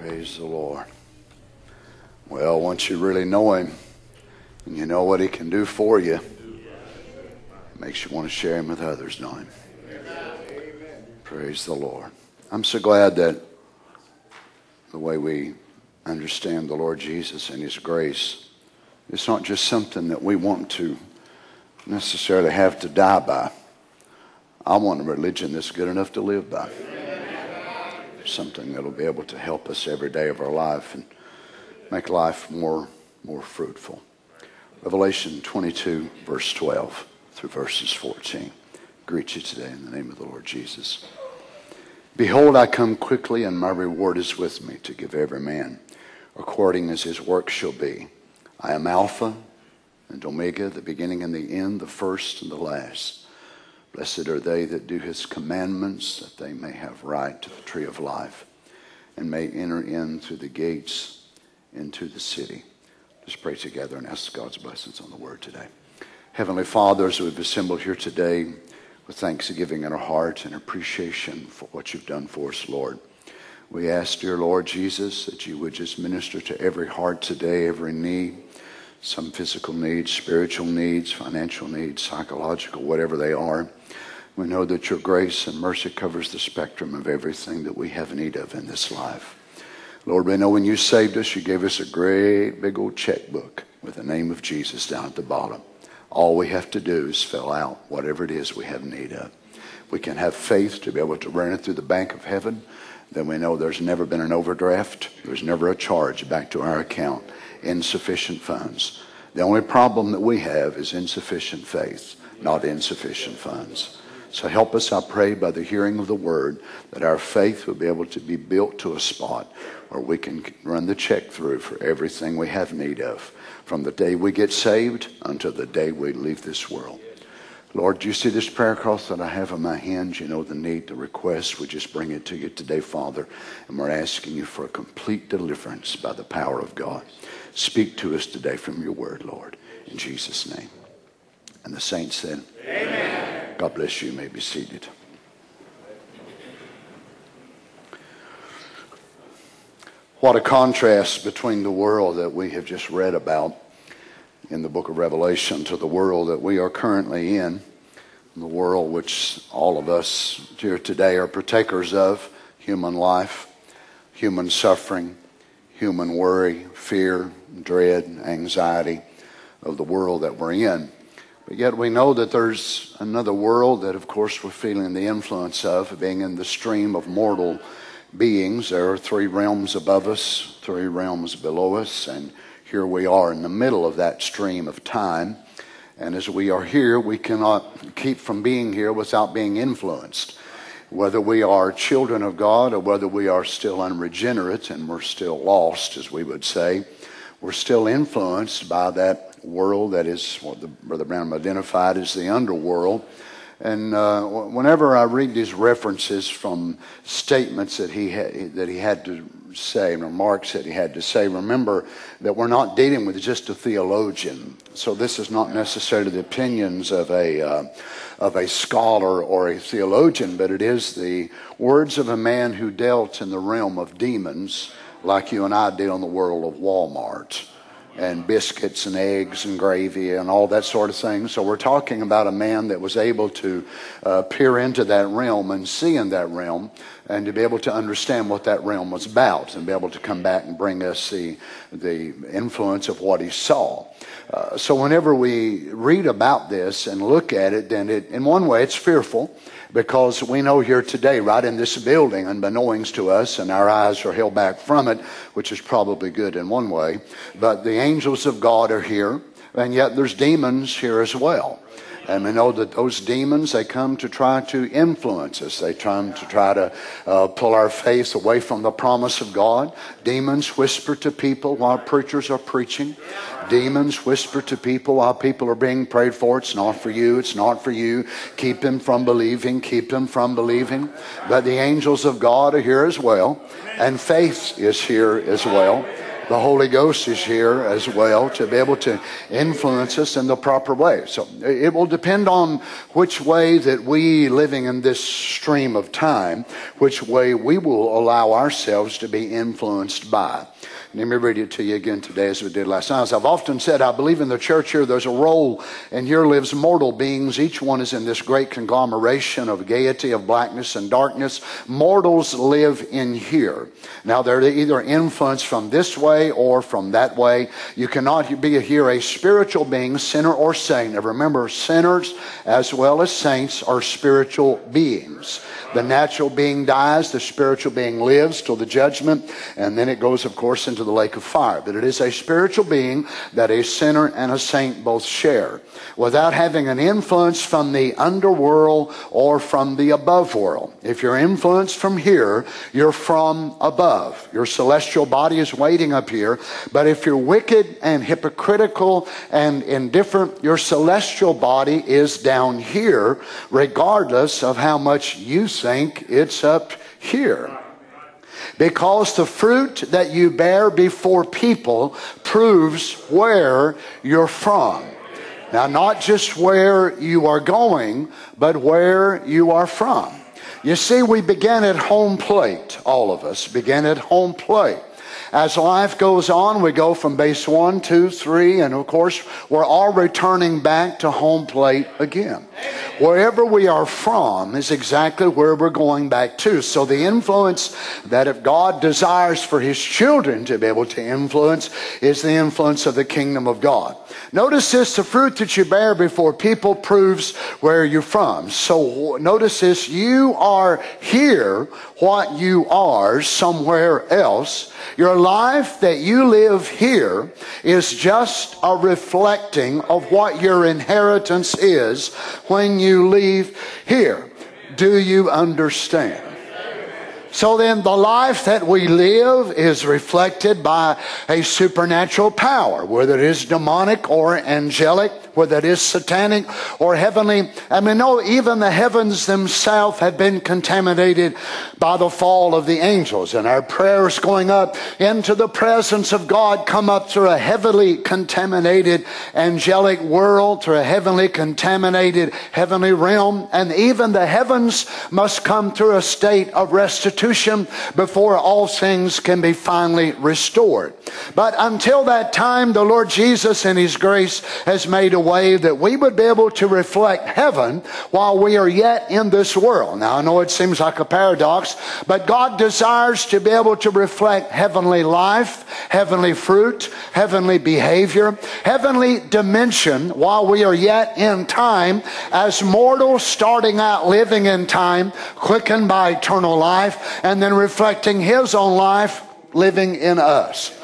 Praise the Lord. Well, once you really know Him and you know what He can do for you, it makes you want to share Him with others, don't? Praise the Lord. I'm so glad that the way we understand the Lord Jesus and His grace, it's not just something that we want to necessarily have to die by. I want a religion that's good enough to live by something that'll be able to help us every day of our life and make life more, more fruitful. Revelation 22, verse 12 through verses 14. Greet you today in the name of the Lord Jesus. Behold, I come quickly, and my reward is with me to give every man according as his work shall be. I am Alpha and Omega, the beginning and the end, the first and the last. Blessed are they that do his commandments, that they may have right to the tree of life and may enter in through the gates into the city. Let's pray together and ask God's blessings on the word today. Heavenly Father, as we've assembled here today with thanksgiving in our heart and appreciation for what you've done for us, Lord, we ask, dear Lord Jesus, that you would just minister to every heart today, every need some physical needs, spiritual needs, financial needs, psychological, whatever they are. We know that your grace and mercy covers the spectrum of everything that we have need of in this life. Lord, we know when you saved us, you gave us a great big old checkbook with the name of Jesus down at the bottom. All we have to do is fill out whatever it is we have need of. We can have faith to be able to run it through the bank of heaven. Then we know there's never been an overdraft. There's never a charge back to our account insufficient funds. The only problem that we have is insufficient faith, not insufficient funds. So help us, I pray, by the hearing of the word, that our faith will be able to be built to a spot where we can run the check through for everything we have need of, from the day we get saved until the day we leave this world. Lord, do you see this prayer cross that I have in my hands? You know the need, the request. We just bring it to you today, Father, and we're asking you for a complete deliverance by the power of God. Speak to us today from your word, Lord, in Jesus' name. And the saints said, Amen. God bless you. You may be seated. What a contrast between the world that we have just read about in the book of Revelation to the world that we are currently in, the world which all of us here today are partakers of human life, human suffering, human worry, fear, dread, anxiety of the world that we're in. But yet we know that there's another world that, of course, we're feeling the influence of, being in the stream of mortal beings. There are three realms above us, three realms below us, and here we are in the middle of that stream of time. And as we are here, we cannot keep from being here without being influenced. Whether we are children of God or whether we are still unregenerate and we're still lost, as we would say, we're still influenced by that world that is what the, Brother Branham identified as the underworld. And uh, whenever I read these references from statements that he had, that he had to say, remarks that he had to say, remember that we're not dealing with just a theologian. So this is not necessarily the opinions of a uh, of a scholar or a theologian, but it is the words of a man who dealt in the realm of demons like you and I deal in the world of Walmart and biscuits and eggs and gravy and all that sort of thing. So we're talking about a man that was able to uh, peer into that realm and see in that realm and to be able to understand what that realm was about and be able to come back and bring us the, the influence of what he saw. Uh, so whenever we read about this and look at it, then it, in one way it's fearful because we know here today, right in this building, unbeknownst to us, and our eyes are held back from it, which is probably good in one way, but the angels of God are here, and yet there's demons here as well. And we know that those demons, they come to try to influence us. They come to try to uh, pull our faith away from the promise of God. Demons whisper to people while preachers are preaching. Demons whisper to people while people are being prayed for. It's not for you. It's not for you. Keep them from believing. Keep them from believing. But the angels of God are here as well. And faith is here as well. The Holy Ghost is here as well to be able to influence us in the proper way. So it will depend on which way that we, living in this stream of time, which way we will allow ourselves to be influenced by. Let me read it to you again today as we did last night. As I've often said, I believe in the church here, there's a role, and here lives mortal beings. Each one is in this great conglomeration of gaiety, of blackness and darkness. Mortals live in here. Now, they're either influenced from this way or from that way. You cannot be here a spiritual being, sinner or saint. Now, remember, sinners as well as saints are spiritual beings. The natural being dies, the spiritual being lives till the judgment, and then it goes, of course, into the lake of fire. But it is a spiritual being that a sinner and a saint both share without having an influence from the underworld or from the above world. If you're influenced from here, you're from above. Your celestial body is waiting up here. But if you're wicked and hypocritical and indifferent, your celestial body is down here, regardless of how much you think it's up here. Because the fruit that you bear before people proves where you're from. Now, not just where you are going, but where you are from. You see, we begin at home plate, all of us begin at home plate. As life goes on, we go from base one, two, three, and of course, we're all returning back to home plate again. Wherever we are from is exactly where we're going back to. So the influence that if God desires for his children to be able to influence is the influence of the kingdom of God. Notice this, the fruit that you bear before people proves where you're from. So notice this, you are here what you are somewhere else. Your life that you live here is just a reflecting of what your inheritance is when you leave here. Do you understand? So then the life that we live is reflected by a supernatural power, whether it is demonic or angelic whether it is satanic or heavenly. I mean, no, even the heavens themselves have been contaminated by the fall of the angels. And our prayers going up into the presence of God come up through a heavily contaminated angelic world, through a heavenly contaminated heavenly realm. And even the heavens must come through a state of restitution before all things can be finally restored. But until that time, the Lord Jesus in His grace has made a way that we would be able to reflect heaven while we are yet in this world. Now, I know it seems like a paradox, but God desires to be able to reflect heavenly life, heavenly fruit, heavenly behavior, heavenly dimension while we are yet in time as mortals starting out living in time, quickened by eternal life, and then reflecting His own life living in us.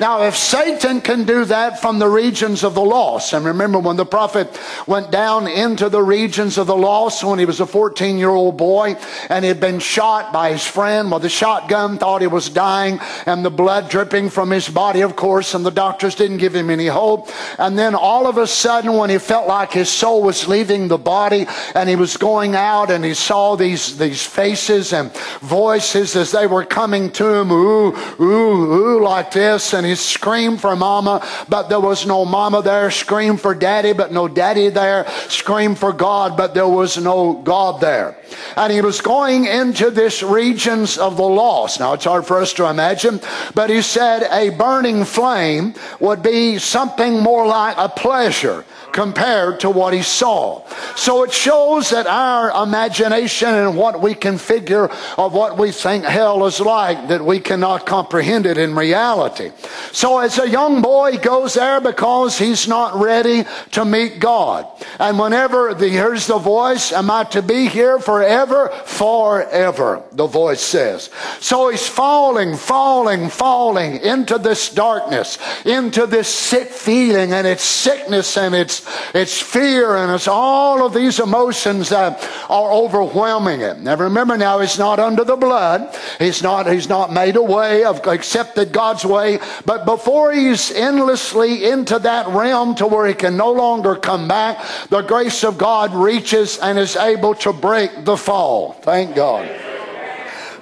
Now, if Satan can do that from the regions of the lost, and remember when the prophet went down into the regions of the lost when he was a 14 year old boy and he had been shot by his friend, well, the shotgun thought he was dying and the blood dripping from his body, of course, and the doctors didn't give him any hope. And then all of a sudden, when he felt like his soul was leaving the body and he was going out and he saw these, these faces and voices as they were coming to him, ooh, ooh, ooh, like this. And he screamed for mama, but there was no mama there. Screamed for daddy, but no daddy there. Screamed for God, but there was no God there. And he was going into this regions of the lost. Now it's hard for us to imagine, but he said a burning flame would be something more like a pleasure compared to what he saw. So it shows that our imagination and what we can figure of what we think hell is like, that we cannot comprehend it in reality. So as a young boy, he goes there because he's not ready to meet God. And whenever he hears the voice, am I to be here forever? Forever, the voice says. So he's falling, falling, falling into this darkness, into this sick feeling and its sickness and its it's fear and it's all of these emotions that are overwhelming him. Now remember now, he's not under the blood. He's not, he's not made a of accepted God's way. But before he's endlessly into that realm to where he can no longer come back, the grace of God reaches and is able to break the fall. Thank God.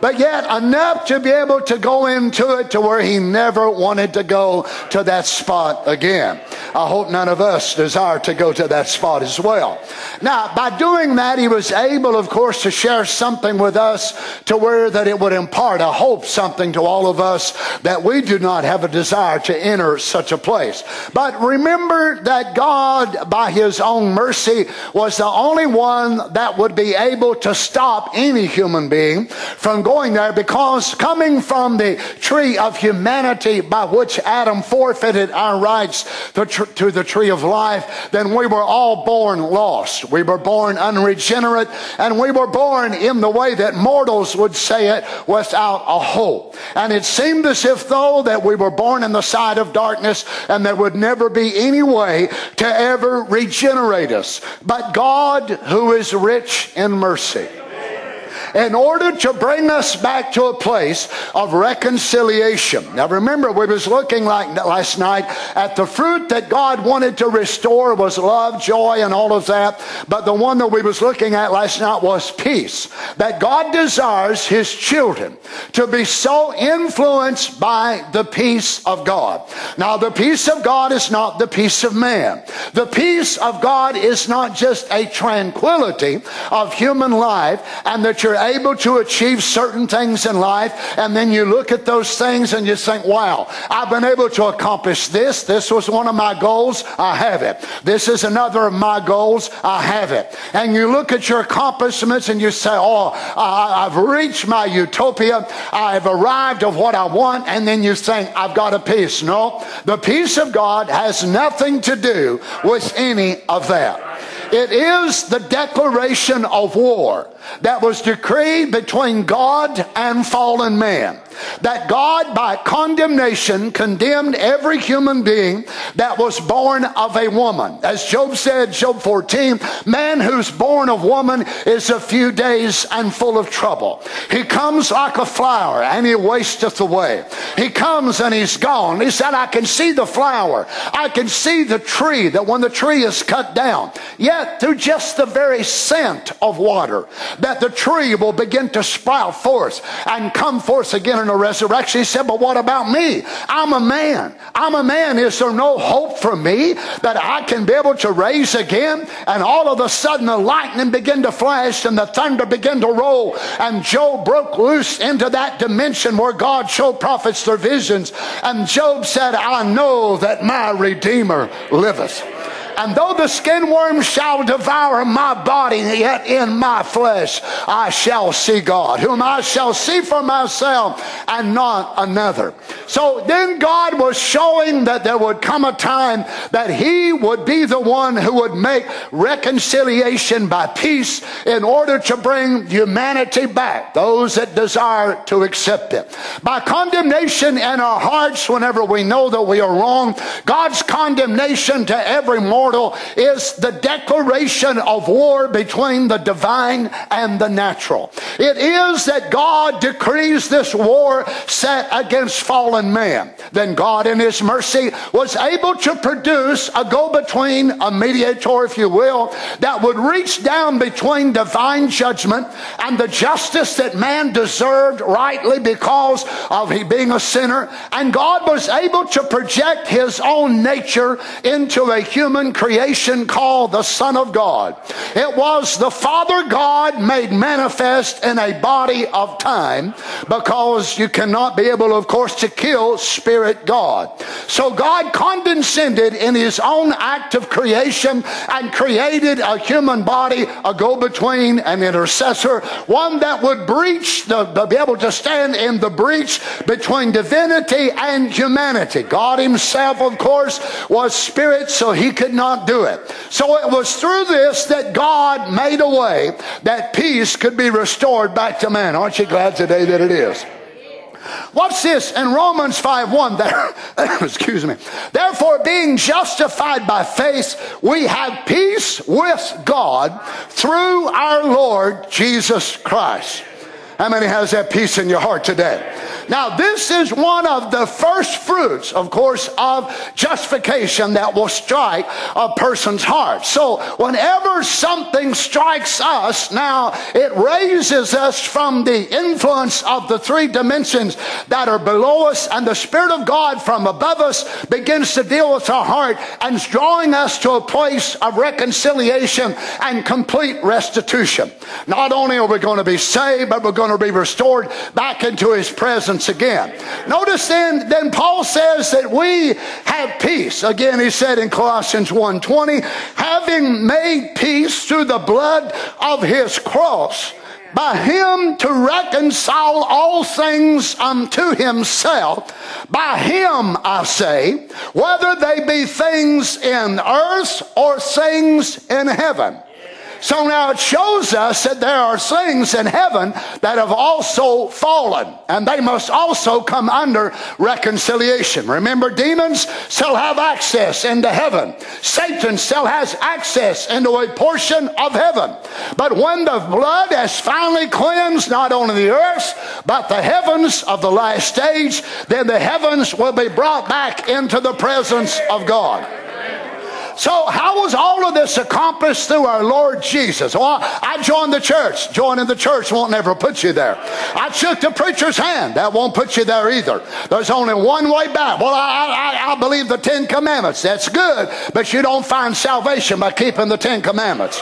But yet enough to be able to go into it to where he never wanted to go to that spot again. I hope none of us desire to go to that spot as well. Now, by doing that, he was able, of course, to share something with us to where that it would impart, I hope, something to all of us that we do not have a desire to enter such a place. But remember that God, by his own mercy, was the only one that would be able to stop any human being from going there because coming from the tree of humanity by which Adam forfeited our rights to the tree of life, then we were all born lost. We were born unregenerate and we were born in the way that mortals would say it without a hope. And it seemed as if though that we were born in the side of darkness and there would never be any way to ever regenerate us. But God, who is rich in mercy, in order to bring us back to a place of reconciliation. Now remember, we was looking like last night at the fruit that God wanted to restore was love, joy, and all of that. But the one that we was looking at last night was peace. That God desires His children to be so influenced by the peace of God. Now the peace of God is not the peace of man. The peace of God is not just a tranquility of human life and that you're able to achieve certain things in life, and then you look at those things and you think, wow, I've been able to accomplish this. This was one of my goals. I have it. This is another of my goals. I have it. And you look at your accomplishments and you say, oh, I've reached my utopia. I've arrived of what I want. And then you think, I've got a peace. No, the peace of God has nothing to do with any of that. It is the declaration of war that was decreed between God and fallen man that God, by condemnation, condemned every human being that was born of a woman. As Job said, Job 14, man who's born of woman is a few days and full of trouble. He comes like a flower and he wasteth away. He comes and he's gone. He said, I can see the flower. I can see the tree that when the tree is cut down, yet through just the very scent of water, that the tree will begin to sprout forth and come forth again resurrection. He said, But what about me? I'm a man. I'm a man. Is there no hope for me that I can be able to raise again? And all of a sudden, the lightning began to flash and the thunder began to roll. And Job broke loose into that dimension where God showed prophets their visions. And Job said, I know that my Redeemer liveth. And though the skin worm shall devour my body, yet in my flesh I shall see God, whom I shall see for myself and not another. So then God was showing that there would come a time that He would be the one who would make reconciliation by peace in order to bring humanity back, those that desire to accept it. By condemnation in our hearts, whenever we know that we are wrong, God's condemnation to every mortal mortal is the declaration of war between the divine and the natural. It is that God decrees this war set against fallen man. Then God, in His mercy, was able to produce a go between, a mediator, if you will, that would reach down between divine judgment and the justice that man deserved rightly because of he being a sinner. And God was able to project His own nature into a human creation called the Son of God. It was the Father God made manifest in a body of time because you cannot be able, of course, to kill Spirit God. So God condescended in His own act of creation and created a human body, a go between, an intercessor, one that would breach, the, be able to stand in the breach between divinity and humanity. God Himself, of course, was Spirit, so He could not not do it. So it was through this that God made a way that peace could be restored back to man. Aren't you glad today that it is? What's this in Romans 5 1? There, excuse me. Therefore, being justified by faith, we have peace with God through our Lord Jesus Christ. How many has that peace in your heart today? Now, this is one of the first fruits, of course, of justification that will strike a person's heart. So, whenever something strikes us, now it raises us from the influence of the three dimensions that are below us, and the Spirit of God from above us begins to deal with our heart and is drawing us to a place of reconciliation and complete restitution. Not only are we going to be saved, but we're going to be restored back into His presence again. Notice then, then Paul says that we have peace. Again, he said in Colossians 1.20, having made peace through the blood of His cross by him to reconcile all things unto himself. By him, I say, whether they be things in earth or things in heaven. So now it shows us that there are things in heaven that have also fallen, and they must also come under reconciliation. Remember, demons still have access into heaven. Satan still has access into a portion of heaven. But when the blood has finally cleansed not only the earth, but the heavens of the last stage, then the heavens will be brought back into the presence of God. So, how was all of this accomplished through our Lord Jesus? Well, I joined the church. Joining the church won't never put you there. I shook the preacher's hand. That won't put you there either. There's only one way back. Well, I, I, I believe the Ten Commandments. That's good, but you don't find salvation by keeping the Ten Commandments.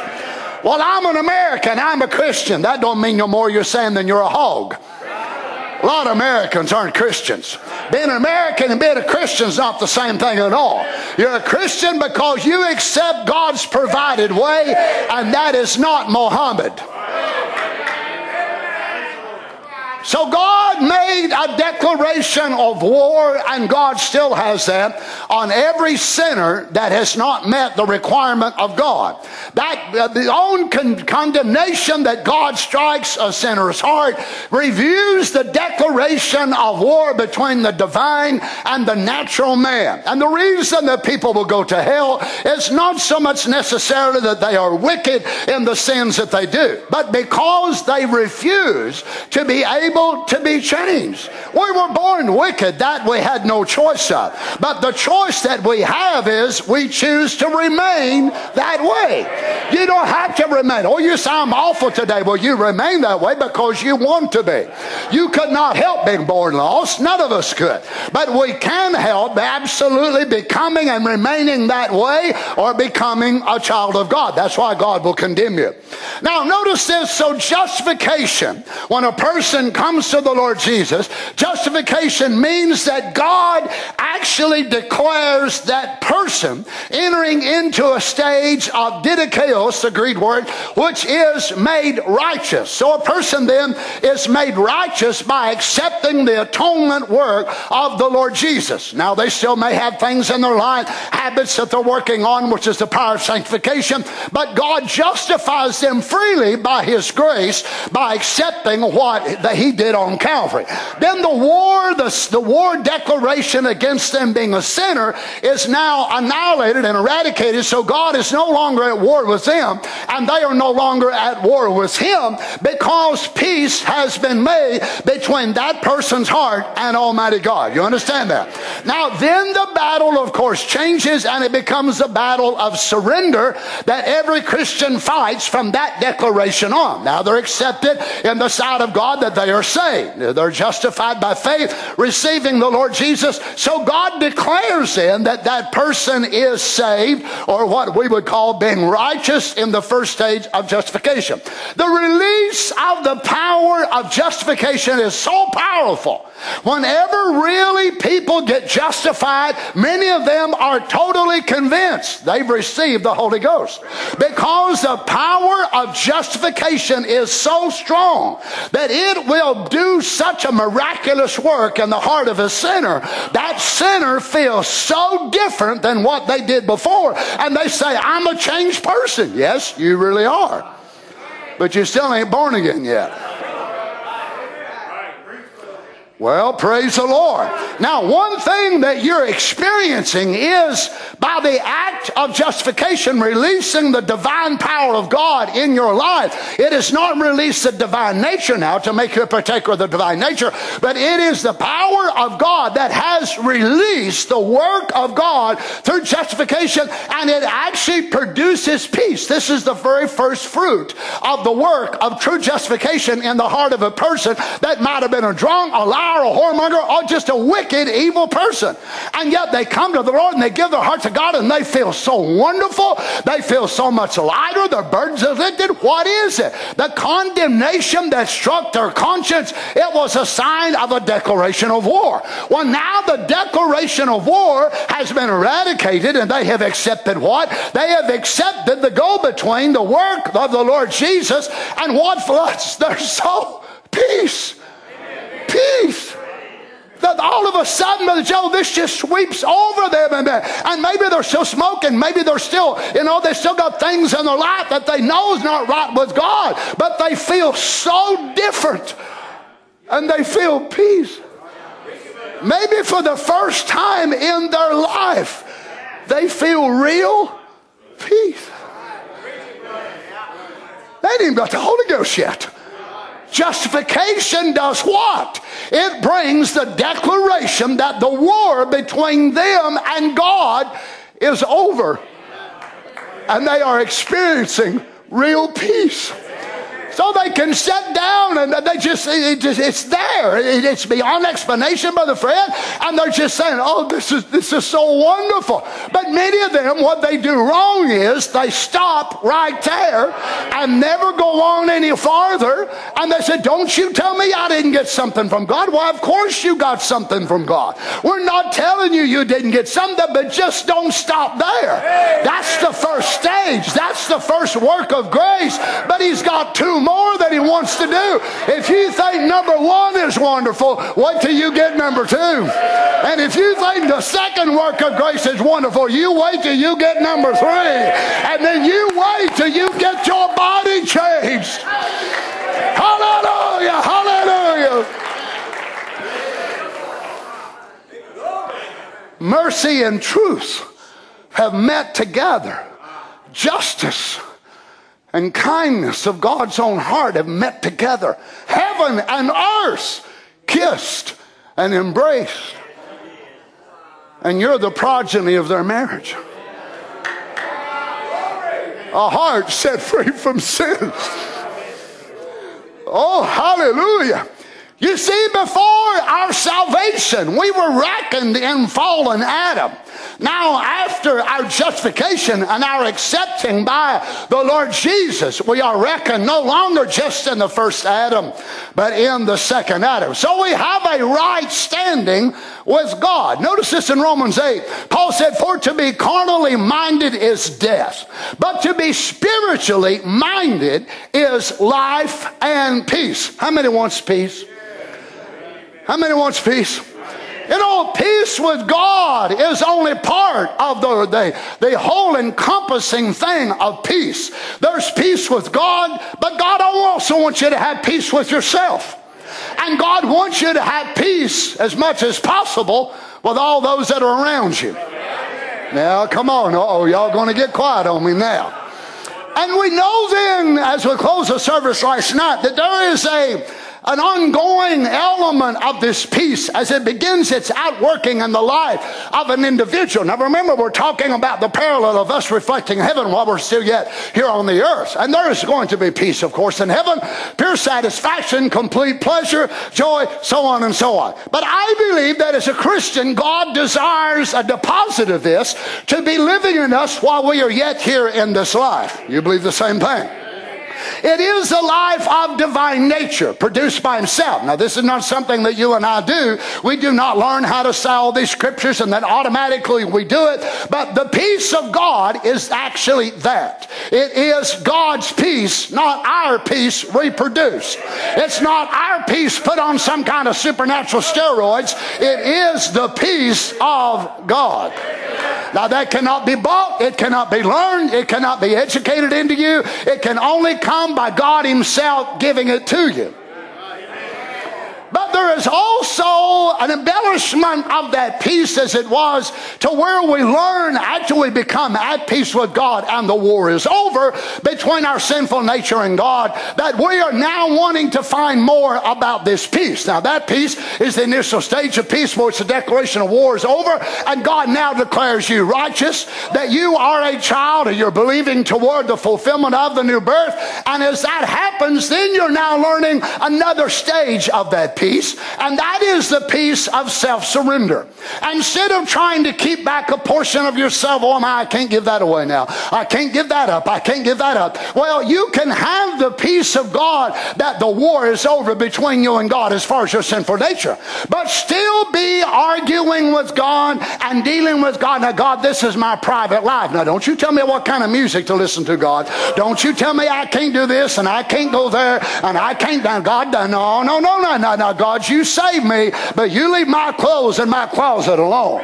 Well, I'm an American. I'm a Christian. That don't mean no more you're saying than you're a hog. A lot of Americans aren't Christians. Being an American and being a Christian is not the same thing at all. You're a Christian because you accept God's provided way, and that is not Mohammed. So God made a declaration of war, and God still has that on every sinner that has not met the requirement of God. That uh, the own con- condemnation that God strikes a sinner's heart reviews the declaration of war between the divine and the natural man. And the reason that people will go to hell is not so much necessarily that they are wicked in the sins that they do, but because they refuse to be able able to be changed. We were born wicked, that we had no choice of. But the choice that we have is we choose to remain that way. You don't have to remain. Oh, you sound awful today. Well, you remain that way because you want to be. You could not help being born lost. None of us could. But we can help absolutely becoming and remaining that way or becoming a child of God. That's why God will condemn you. Now, notice this. So, justification, when a person comes to the Lord Jesus, justification means that God actually declares that person entering into a stage of didikeos, the Greek word, which is made righteous. So a person then is made righteous by accepting the atonement work of the Lord Jesus. Now they still may have things in their life, habits that they're working on, which is the power of sanctification, but God justifies them freely by His grace by accepting what He did on Calvary. Then the war, the, the war declaration against them being a sinner is now annihilated and eradicated. So God is no longer at war with them and they are no longer at war with him because peace has been made between that person's heart and Almighty God. You understand that? Now, then the battle, of course, changes and it becomes a battle of surrender that every Christian fights from that declaration on. Now, they're accepted in the sight of God that they are saved. They're justified by faith, receiving the Lord Jesus. So God declares then that that person is saved, or what we would call being righteous in the first stage of justification. The release of the power of justification is so powerful. Whenever really people get justified, many of them are totally convinced they've received the Holy Ghost. Because the power of justification is so strong that it will do such a miraculous work in the heart of a sinner. That sinner feels so different than what they did before. And they say, I'm a changed person. Yes, you really are. But you still ain't born again yet. Well, praise the Lord. Now, one thing that you're experiencing is by the act of justification, releasing the divine power of God in your life. It is not released the divine nature now to make you a partaker of the divine nature, but it is the power of God that has released the work of God through justification, and it actually produces peace. This is the very first fruit of the work of true justification in the heart of a person that might have been a drunk, a liar, a whoremonger, or just a wicked, evil person. And yet they come to the Lord and they give their hearts to God and they feel so wonderful. They feel so much lighter. Their burdens are lifted. What is it? The condemnation that struck their conscience, it was a sign of a declaration of war. Well, now the declaration of war has been eradicated and they have accepted what? They have accepted the go between the work of the Lord Jesus and what floods their soul? Peace peace. That all of a sudden, Brother Joe, this just sweeps over them. And, maybe they're still smoking. Maybe they're still, you know, they still got things in their life that they know is not right with God. But they feel so different. And they feel peace. Maybe for the first time in their life, they feel real peace. They ain't even got the Holy Ghost yet. Justification does what? It brings the declaration that the war between them and God is over. And they are experiencing real peace so they can sit down and they just, it just it's there. It's beyond explanation, Brother Fred. And they're just saying, oh, this is, this is so wonderful. But many of them, what they do wrong is they stop right there and never go on any farther. And they said, don't you tell me I didn't get something from God. Well, of course you got something from God. We're not telling you you didn't get something, but just don't stop there. That's the first stage. That's the first work of grace. But he's got two more that he wants to do. If you think number one is wonderful, wait till you get number two. And if you think the second work of grace is wonderful, you wait till you get number three. And then you wait till you get your body changed. Hallelujah! Hallelujah! Mercy and truth have met together. Justice and kindness of God's own heart have met together. Heaven and earth kissed and embraced. And you're the progeny of their marriage. A heart set free from sin. Oh, hallelujah. You see, before our salvation, we were reckoned in fallen Adam. Now, after our justification and our accepting by the Lord Jesus, we are reckoned no longer just in the first Adam, but in the second Adam. So we have a right standing with God. Notice this in Romans 8. Paul said, For to be carnally minded is death, but to be spiritually minded is life and peace. How many wants peace? How many wants peace? You know, peace with God is only part of the, the, the whole encompassing thing of peace. There's peace with God, but God also wants you to have peace with yourself. And God wants you to have peace as much as possible with all those that are around you. Now, come on. Oh, y'all going to get quiet on me now. And we know then, as we close the service last night, that there is a an ongoing element of this peace as it begins its outworking in the life of an individual. Now remember, we're talking about the parallel of us reflecting heaven while we're still yet here on the earth. And there is going to be peace, of course, in heaven, pure satisfaction, complete pleasure, joy, so on and so on. But I believe that as a Christian, God desires a deposit of this to be living in us while we are yet here in this life. You believe the same thing? It is a life of divine nature produced by Himself. Now, this is not something that you and I do. We do not learn how to say all these scriptures and then automatically we do it. But the peace of God is actually that. It is God's peace, not our peace reproduced. It's not our peace put on some kind of supernatural steroids. It is the peace of God. Now, that cannot be bought, it cannot be learned, it cannot be educated into you. It can only come by God Himself giving it to you. But there is also an embellishment of that peace as it was to where we learn actually become at peace with God and the war is over between our sinful nature and God that we are now wanting to find more about this peace. Now that peace is the initial stage of peace where it's the declaration of war is over and God now declares you righteous, that you are a child and you're believing toward the fulfillment of the new birth. And as that happens, then you're now learning another stage of that peace, and that is the peace of self surrender. Instead of trying to keep back a portion of yourself, oh my, I can't give that away now. I can't give that up. I can't give that up. Well, you can have the peace of God that the war is over between you and God as far as your sinful nature, but still be arguing with God and dealing with God. Now, God, this is my private life. Now, don't you tell me what kind of music to listen to, God. Don't you tell me I can't do this and I can't go there and I can't. God, no, no, no, no, no, no, God, you save me, but you leave my clothes in my closet alone.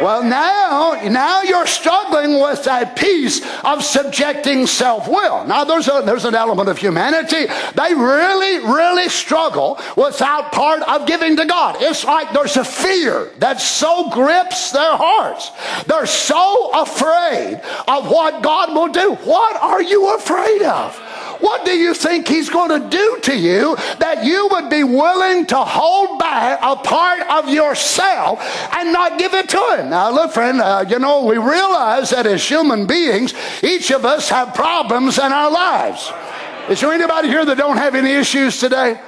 Well, now, now you're struggling with that piece of subjecting self-will. Now, there's a, there's an element of humanity. They really, really struggle without part of giving to God. It's like there's a fear that so grips their hearts. They're so afraid of what God will do. What are you afraid of? What do you think he's going to do to you that you would be willing to hold back a part of yourself and not give it to him? Now, look, friend, uh, you know, we realize that as human beings, each of us have problems in our lives. Is there anybody here that don't have any issues today?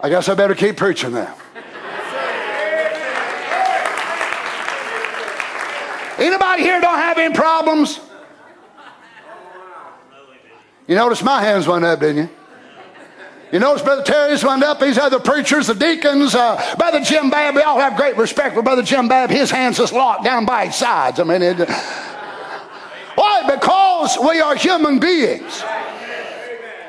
I guess I better keep preaching then. Anybody here don't have any problems? You notice my hands went up, didn't you? You notice Brother Terry's went up. These other preachers, the deacons, uh, Brother Jim Babb, we all have great respect for Brother Jim Babb. His hands is locked down by his sides. I mean, it, why? Because we are human beings.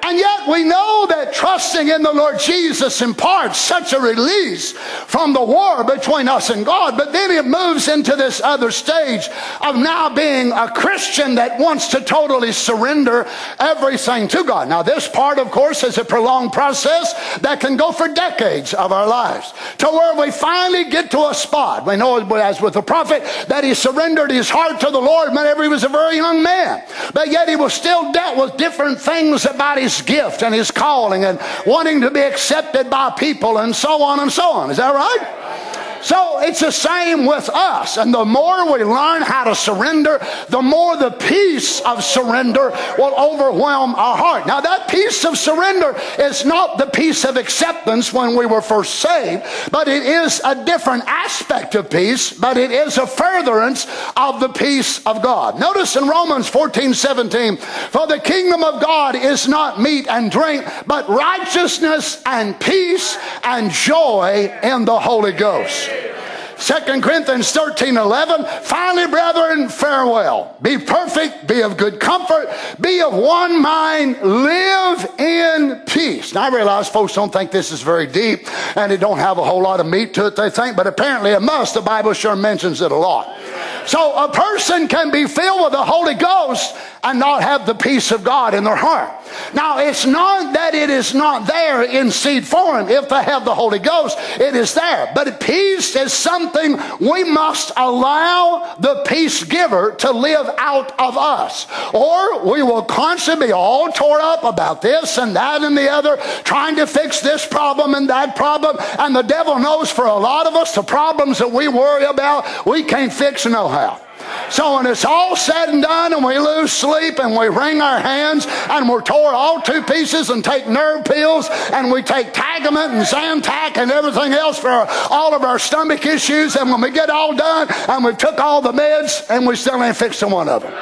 And yet we know that trusting in the Lord Jesus imparts such a release from the war between us and God. But then it moves into this other stage of now being a Christian that wants to totally surrender everything to God. Now, this part, of course, is a prolonged process that can go for decades of our lives to where we finally get to a spot. We know, as with the prophet, that he surrendered his heart to the Lord whenever he was a very young man. But yet he was still dealt with different things about his gift and his calling and wanting to be accepted by people and so on and so on. Is that right? So it's the same with us. And the more we learn how to surrender, the more the peace of surrender will overwhelm our heart. Now, that peace of surrender is not the peace of acceptance when we were first saved, but it is a different aspect of peace, but it is a furtherance of the peace of God. Notice in Romans 14 17, for the kingdom of God is not meat and drink, but righteousness and peace and joy in the Holy Ghost. Amen. 2 Corinthians 13 11. Finally, brethren, farewell. Be perfect, be of good comfort, be of one mind, live in peace. Now, I realize folks don't think this is very deep and it don't have a whole lot of meat to it, they think, but apparently it must. The Bible sure mentions it a lot. So a person can be filled with the Holy Ghost and not have the peace of God in their heart. Now, it's not that it is not there in seed form. If they have the Holy Ghost, it is there. But peace is something we must allow the peace giver to live out of us. Or we will constantly be all tore up about this and that and the other, trying to fix this problem and that problem. And the devil knows for a lot of us, the problems that we worry about, we can't fix no how. So when it's all said and done and we lose sleep and we wring our hands and we're tore all to pieces and take nerve pills and we take Tagamet and Zantac and everything else for all of our stomach issues and when we get all done and we took all the meds and we still ain't fixing one of them.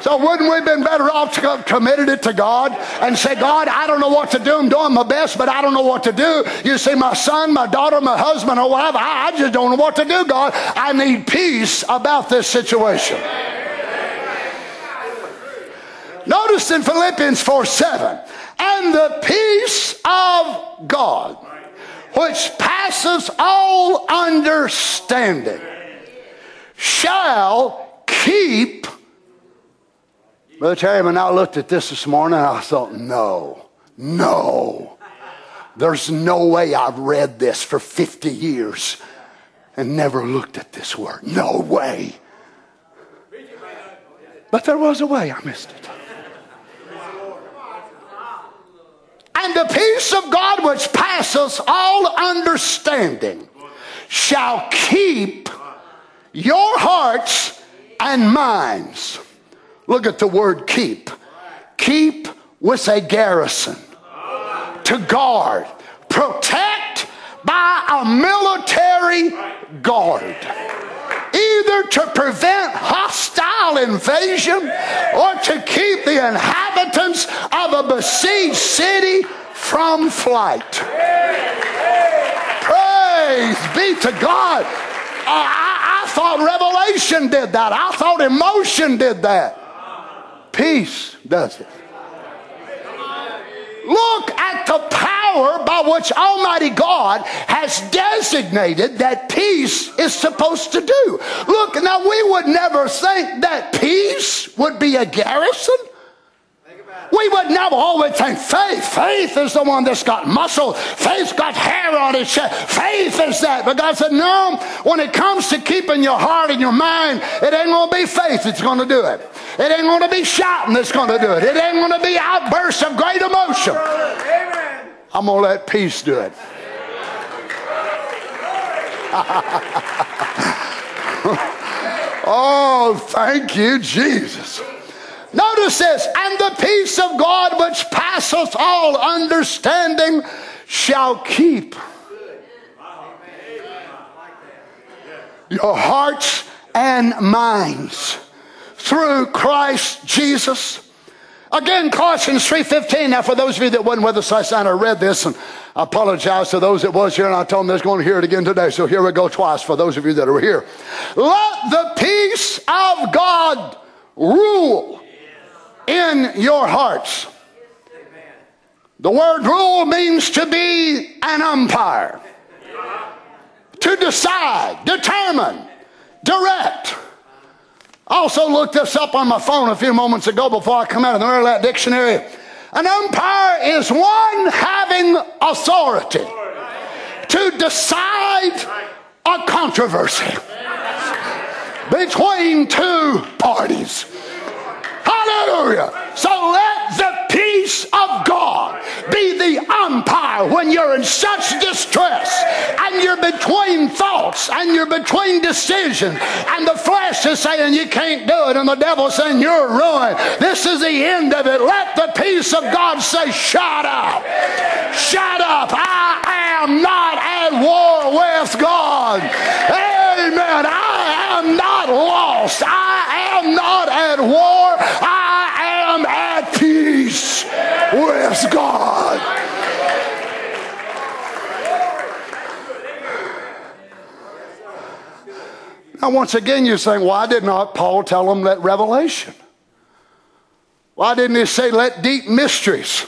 So wouldn't we have been better off to have committed it to God and say, God, I don't know what to do. I'm doing my best, but I don't know what to do. You see, my son, my daughter, my husband, or whatever, I, I just don't know what to do, God. I need peace about this situation. Notice in Philippians 4 7, and the peace of God, which passes all understanding, shall keep Brother when I looked at this this morning, I thought, no, no. There's no way I've read this for 50 years and never looked at this word. No way. But there was a way I missed it. And the peace of God which passes all understanding shall keep your hearts and minds. Look at the word keep. Keep with a garrison to guard, protect by a military guard either to prevent hostile invasion or to keep the inhabitants of a besieged city from flight. Praise be to God. I, I, thought revelation did that. I thought emotion did that. Peace does it. Look at the power by which Almighty God has designated that peace is supposed to do. Look, now we would never think that peace would be a garrison. We would never always think faith. Faith is the one that's got muscle. Faith's got hair on its chest. Faith is that. But God said, no, when it comes to keeping your heart and your mind, it ain't going to be faith that's going to do it. It ain't going to be shouting that's going to do it. It ain't going to be outbursts of great emotion. I'm going to let peace do it. oh, thank you, Jesus. Notice this, and the peace of God which passeth all understanding shall keep your hearts and minds through Christ Jesus. Again, Colossians 3.15. Now, for those of you that wasn't with us last night, I read this, and I apologize to those that was here, and I told them they're going to hear it again today. So here we go twice for those of you that are here. Let the peace of God rule in your hearts. The word rule means to be an umpire, to decide, determine, direct. I also looked this up on my phone a few moments ago before I come out of the Merrill Dictionary. An umpire is one having authority to decide a controversy between two parties. Hallelujah. So let the peace of God be the umpire when you're in such distress and you're between thoughts and you're between decisions and the flesh is saying you can't do it and the devil saying you're ruined. This is the end of it. Let the peace of God say, shut up. Shut up. I am not at war with God. Amen. I am not lost. I am not at war. I am at peace with God. Now, once again, you're saying, why did not Paul tell them that revelation? Why didn't he say, let deep mysteries?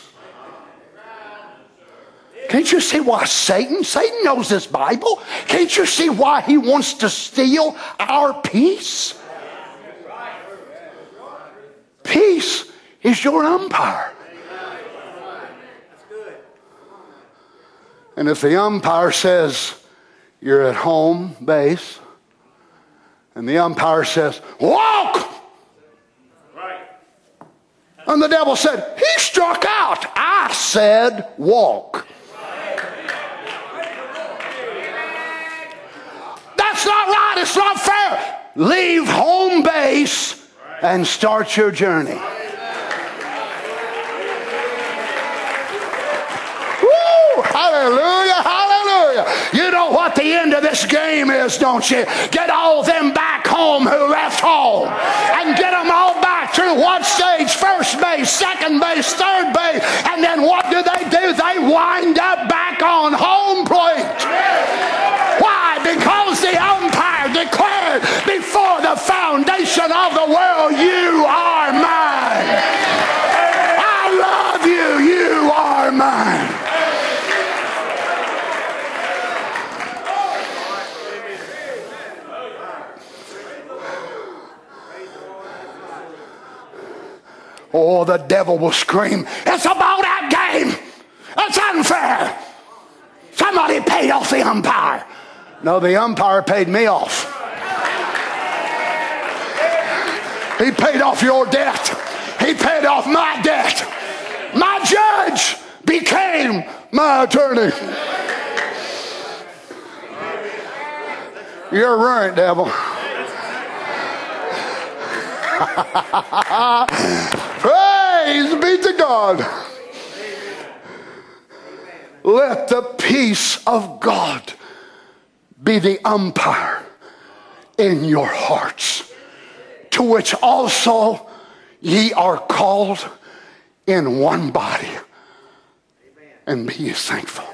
Can't you see why Satan? Satan knows this Bible. Can't you see why he wants to steal our peace? Peace is your umpire. And if the umpire says you're at home base, and the umpire says, walk! And the devil said, he struck out. I said, walk. That's not right. It's not fair. Leave home base and start your journey. Woo! Hallelujah, hallelujah. You know what the end of this game is, don't you? Get all them back home who left home and get them all back through what stage? First base, second base, third base. And then what do they do? They wind up back on home plate. The foundation of the world, You are mine. I love you. You are mine. Oh, the devil will scream, It's a ball out game. It's unfair. Somebody paid off the umpire. No, the umpire paid me off. He paid off your debt. He paid off my debt. My judge became my attorney. You're right, devil. Praise be to God. Let the peace of God be the umpire in your hearts, to which also ye are called in one body. And be thankful.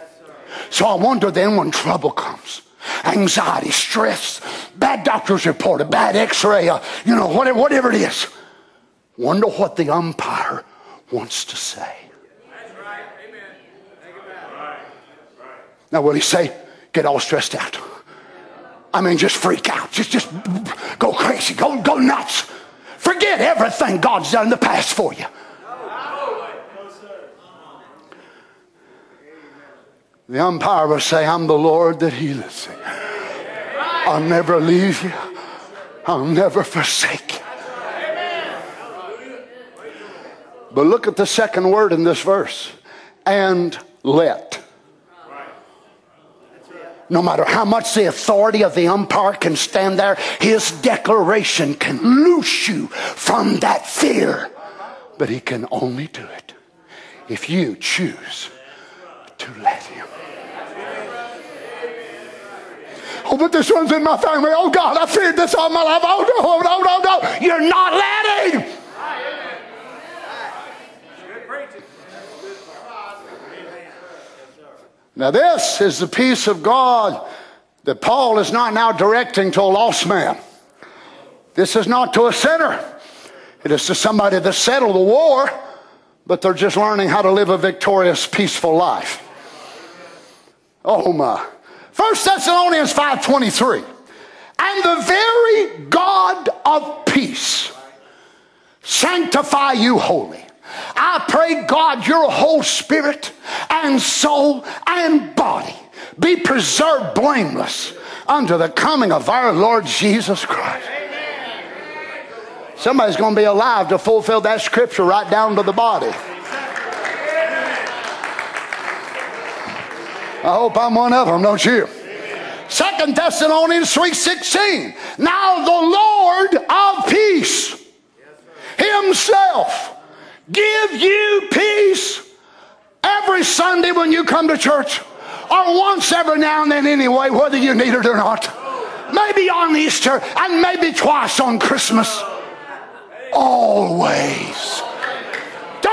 So I wonder then when trouble comes, anxiety, stress, bad doctor's report, a bad x-ray, uh, you know, whatever, whatever it is. Wonder what the umpire wants to say. Now, will he say, get all stressed out? I mean, just freak out. Just, just go crazy. Go, go nuts. Forget everything God's done in the past for you. The umpire will say, I'm the Lord that healeth thee. I'll never leave you. I'll never forsake you. But look at the second word in this verse. And let. No matter how much the authority of the umpire can stand there, his declaration can loose you from that fear. But he can only do it if you choose to let him. Oh, but this one's in my family. Oh, God, I feared this all my life. Oh, no, oh, no, no, no. You're not letting. Now, this is the peace of God that Paul is not now directing to a lost man. This is not to a sinner. It is to somebody that settled the war, but they're just learning how to live a victorious, peaceful life. Oh my. First Thessalonians 5.23 And the very God of peace sanctify you wholly. I pray, God, your whole spirit and soul and body be preserved blameless unto the coming of our Lord Jesus Christ. Somebody's going to be alive to fulfill that scripture right down to the body. I hope I'm one of them, don't you? Second Thessalonians 3:16. Now the Lord of peace himself give you peace every Sunday when you come to church or once every now and then anyway whether you need it or not. Maybe on Easter and maybe twice on Christmas. Always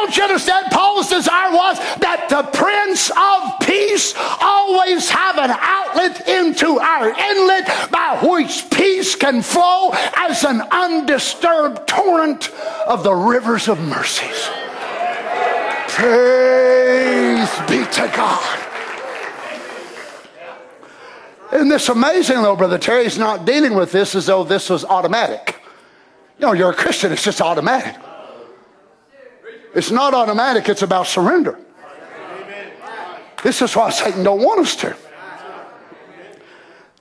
don't you understand? Paul's desire was that the Prince of Peace always have an outlet into our inlet by which peace can flow as an undisturbed torrent of the rivers of mercies. Praise be to God. Isn't this amazing, though, Brother Terry? He's not dealing with this as though this was automatic. You know, you're a Christian, it's just automatic. It's not automatic, it's about surrender. This is why Satan don't want us to.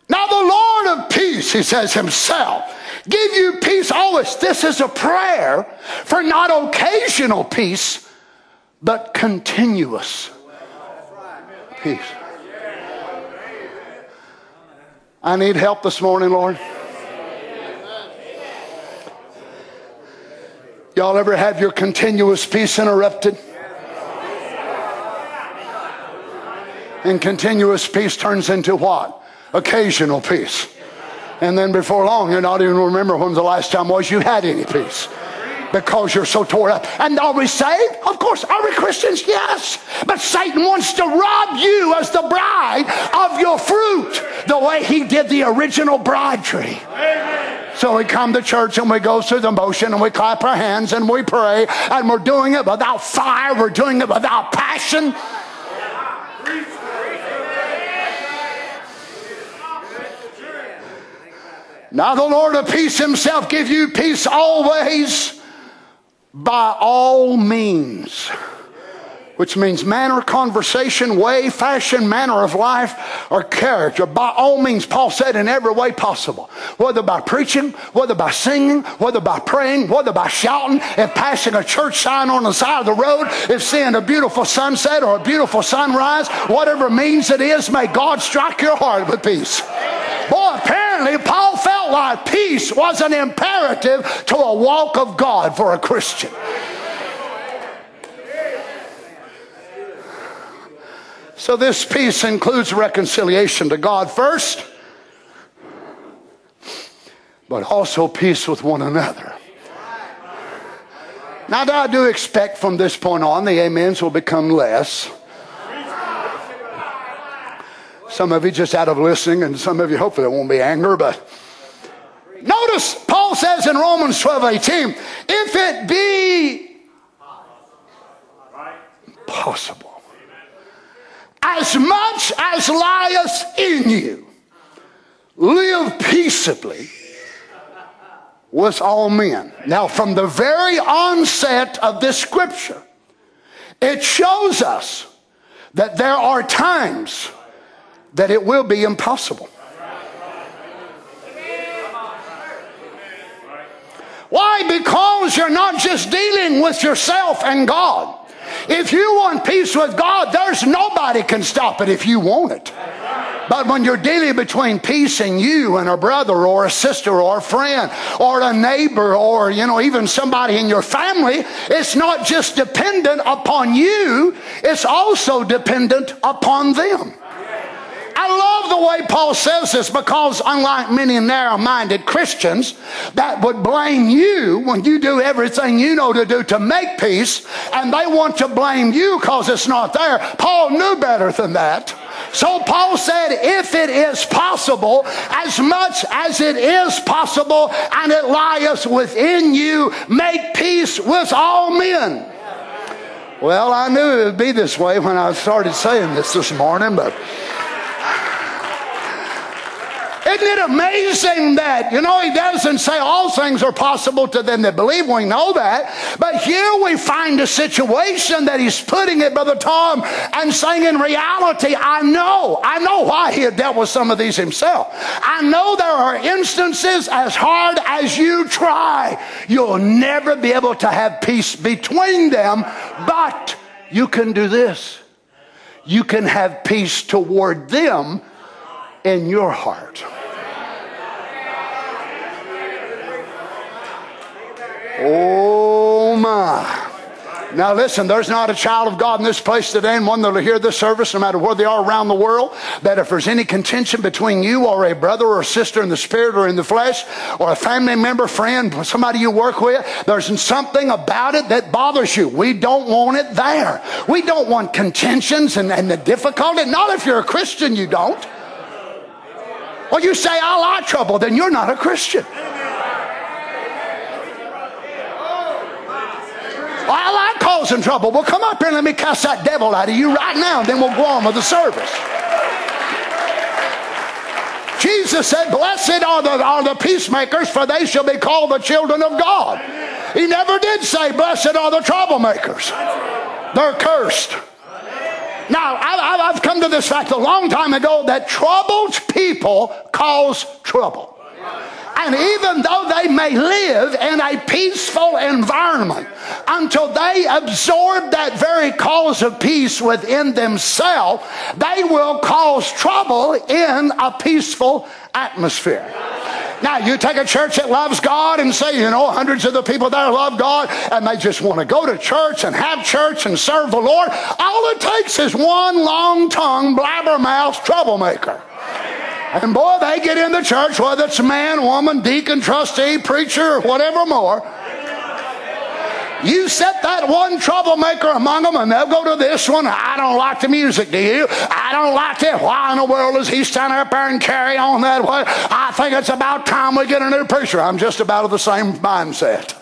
Now the Lord of peace, he says himself, give you peace always. This is a prayer for not occasional peace, but continuous peace. I need help this morning, Lord. Y'all ever have your continuous peace interrupted? And continuous peace turns into what? Occasional peace. And then before long, you're not even remember when the last time was you had any peace because you're so tore up. And are we saved? Of course. Are we Christians? Yes. But Satan wants to rob you as the bride of your fruit the way he did the original bride tree. Amen. So we come to church and we go through the motion and we clap our hands and we pray and we're doing it without fire, we're doing it without passion. Now the Lord of peace himself give you peace always by all means which means manner, conversation, way, fashion, manner of life, or character. By all means, Paul said, in every way possible. Whether by preaching, whether by singing, whether by praying, whether by shouting, if passing a church sign on the side of the road, if seeing a beautiful sunset or a beautiful sunrise, whatever means it is, may God strike your heart with peace. Boy, apparently, Paul felt like peace was an imperative to a walk of God for a Christian. So, this peace includes reconciliation to God first, but also peace with one another. Now, I do expect from this point on the amens will become less. Some of you just out of listening, and some of you hopefully it won't be anger, but notice Paul says in Romans 12 18, if it be possible as much as lieth in you, live peaceably with all men. Now, from the very onset of this scripture, it shows us that there are times that it will be impossible. Why? Because you're not just dealing with yourself and God. If you want peace with God, there's nobody can stop it if you want it. But when you're dealing between peace and you and a brother or a sister or a friend or a neighbor or, you know, even somebody in your family, it's not just dependent upon you, it's also dependent upon them. I love the way Paul says this because, unlike many narrow minded Christians that would blame you when you do everything you know to do to make peace, and they want to blame you because it's not there, Paul knew better than that. So Paul said, if it is possible, as much as it is possible, and it lieth within you, make peace with all men. Well, I knew it would be this way when I started saying this this morning, but. Isn't it amazing that, you know, he doesn't say all things are possible to them that believe. We know that. But here we find a situation that he's putting it, Brother Tom, and saying in reality, I know, I know why he had dealt with some of these himself. I know there are instances as hard as you try, you'll never be able to have peace between them, but you can do this. You can have peace toward them in your heart. Oh my. Now, listen, there's not a child of God in this place today and one that'll hear this service, no matter where they are around the world, that if there's any contention between you or a brother or sister in the spirit or in the flesh, or a family member, friend, somebody you work with, there's something about it that bothers you. We don't want it there. We don't want contentions and, and the difficulty. Not if you're a Christian, you don't. Well, you say, I like trouble, then you're not a Christian. Well, I like causing trouble. Well, come up here and let me cast that devil out of you right now, and then we'll go on with the service. Jesus said, Blessed are the, are the peacemakers, for they shall be called the children of God. He never did say, Blessed are the troublemakers. They're cursed. Now, I've come to this fact a long time ago that troubled people cause trouble. And even though they may live in a peaceful environment, until they absorb that very cause of peace within themselves, they will cause trouble in a peaceful atmosphere. Now, you take a church that loves God and say, you know, hundreds of the people there love God and they just want to go to church and have church and serve the Lord. All it takes is one long tongue, blabbermouth troublemaker. And boy, they get in the church, whether it's man, woman, deacon, trustee, preacher, whatever more. You set that one troublemaker among them, and they'll go to this one. I don't like the music, do you? I don't like it. Why in the world is he standing up there and carry on that way? I think it's about time we get a new preacher. I'm just about of the same mindset.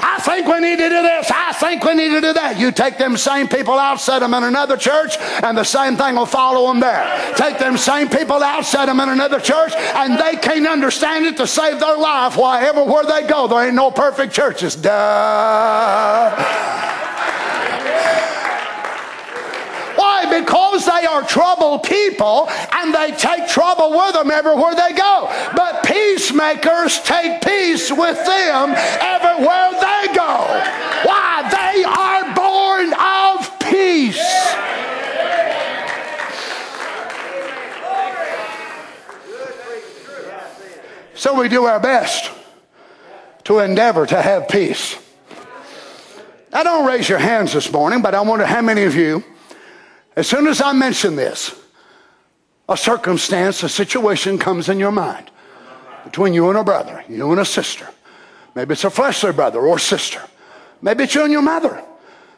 I think we need to do this. I think we need to do that. You take them same people out, set them in another church, and the same thing will follow them there. Take them same people out, set them in another church, and they can't understand it to save their life. Why, everywhere they go, there ain't no perfect churches. Duh. Why? Because they are troubled people and they take trouble with them everywhere they go. But peacemakers take peace with them everywhere they go. Why? They are born of peace. So we do our best to endeavor to have peace. Now, don't raise your hands this morning, but I wonder how many of you as soon as I mention this, a circumstance, a situation comes in your mind between you and a brother, you and a sister. Maybe it's a fleshly brother or sister. Maybe it's you and your mother.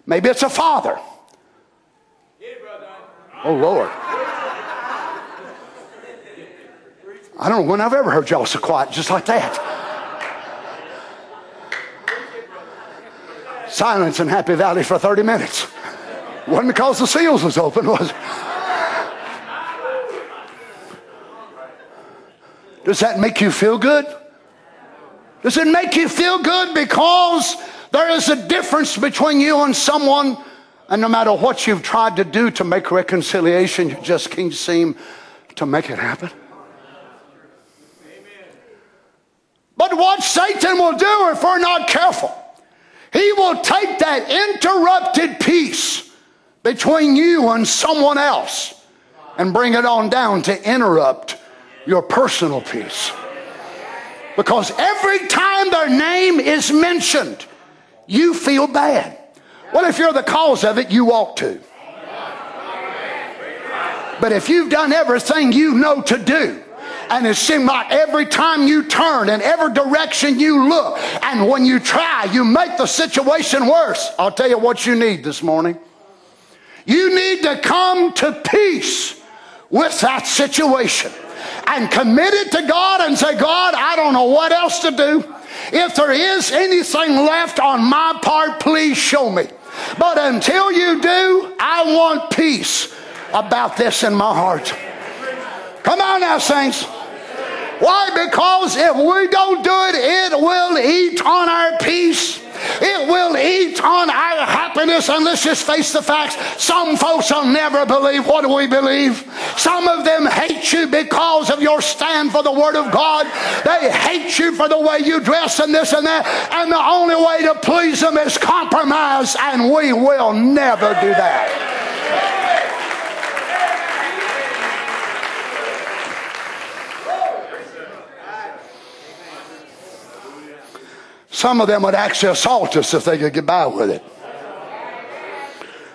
Maybe it's a father. Oh, Lord. I don't know when I've ever heard y'all so quiet just like that. Silence in Happy Valley for 30 minutes. Wasn't because the seals was open, was it? Does that make you feel good? Does it make you feel good because there is a difference between you and someone, and no matter what you've tried to do to make reconciliation, you just can't seem to make it happen? But what Satan will do if we're not careful, he will take that interrupted peace between you and someone else and bring it on down to interrupt your personal peace. Because every time their name is mentioned, you feel bad. Well, if you're the cause of it, you ought to. But if you've done everything you know to do, and it seems like every time you turn and every direction you look, and when you try, you make the situation worse, I'll tell you what you need this morning. You need to come to peace with that situation and commit it to God and say, God, I don't know what else to do. If there is anything left on my part, please show me. But until you do, I want peace about this in my heart. Come on now, saints. Why? Because if we don't do it, it will eat on our peace. It will eat on our happiness. And let's just face the facts. Some folks will never believe what we believe. Some of them hate you because of your stand for the Word of God. They hate you for the way you dress and this and that. And the only way to please them is compromise. And we will never do that. Some of them would actually assault us if they could get by with it.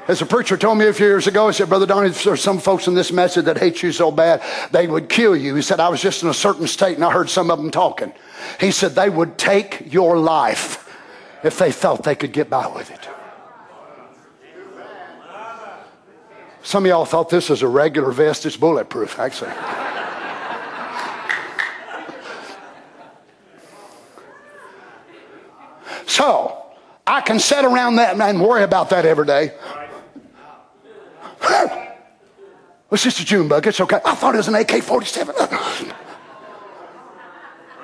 As a preacher told me a few years ago, he said, Brother Donnie, there's some folks in this message that hate you so bad, they would kill you. He said, I was just in a certain state and I heard some of them talking. He said, they would take your life if they felt they could get by with it. Some of y'all thought this was a regular vest. It's bulletproof, actually. So, I can sit around that and worry about that every day. It's just a June bug. It's okay. I thought it was an AK 47.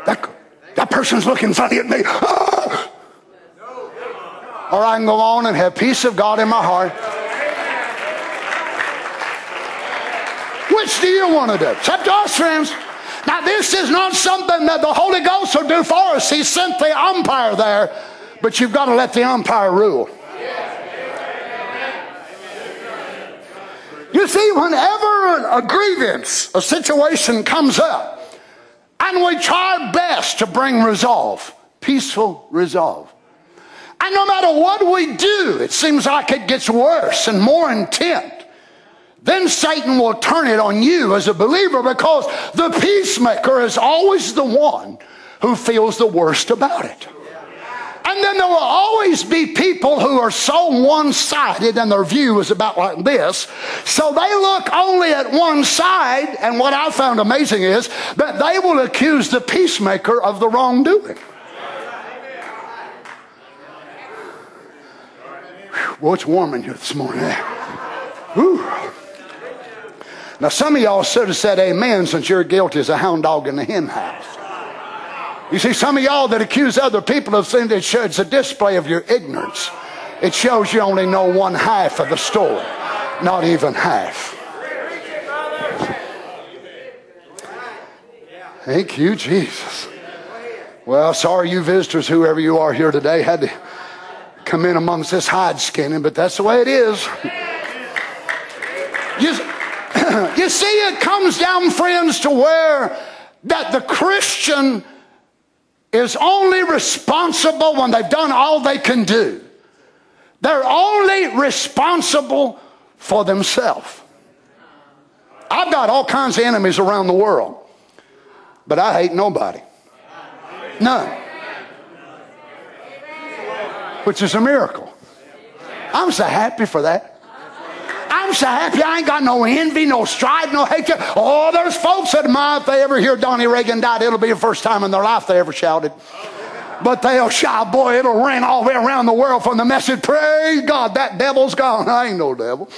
That, that person's looking funny at me. Or I can go on and have peace of God in my heart. Which do you want to do? It's up to us, friends. Now, this is not something that the Holy Ghost will do for us. He sent the umpire there but you've got to let the umpire rule. You see, whenever a grievance, a situation comes up, and we try our best to bring resolve, peaceful resolve. And no matter what we do, it seems like it gets worse and more intent. Then Satan will turn it on you as a believer because the peacemaker is always the one who feels the worst about it. And then there will always be people who are so one sided and their view is about like this. So they look only at one side. And what I found amazing is that they will accuse the peacemaker of the wrongdoing. Well, it's warm in here this morning. Eh? Whew. Now, some of y'all should have said amen since you're guilty as a hound dog in the hen house. You see, some of y'all that accuse other people of sin, it shows a display of your ignorance. It shows you only know one half of the story, not even half. Thank you, Jesus. Well, sorry, you visitors, whoever you are here today, had to come in amongst this hide skinning, but that's the way it is. You, you see, it comes down, friends, to where that the Christian is only responsible when they've done all they can do. They're only responsible for themselves. I've got all kinds of enemies around the world, but I hate nobody. None. Which is a miracle. I'm so happy for that. I'm so happy I ain't got no envy, no strife, no hatred. Oh, there's folks that my, if they ever hear Donnie Reagan died, it'll be the first time in their life they ever shouted. But they'll shout, boy, it'll ring all the way around the world from the message, praise God, that devil's gone. I ain't no devil.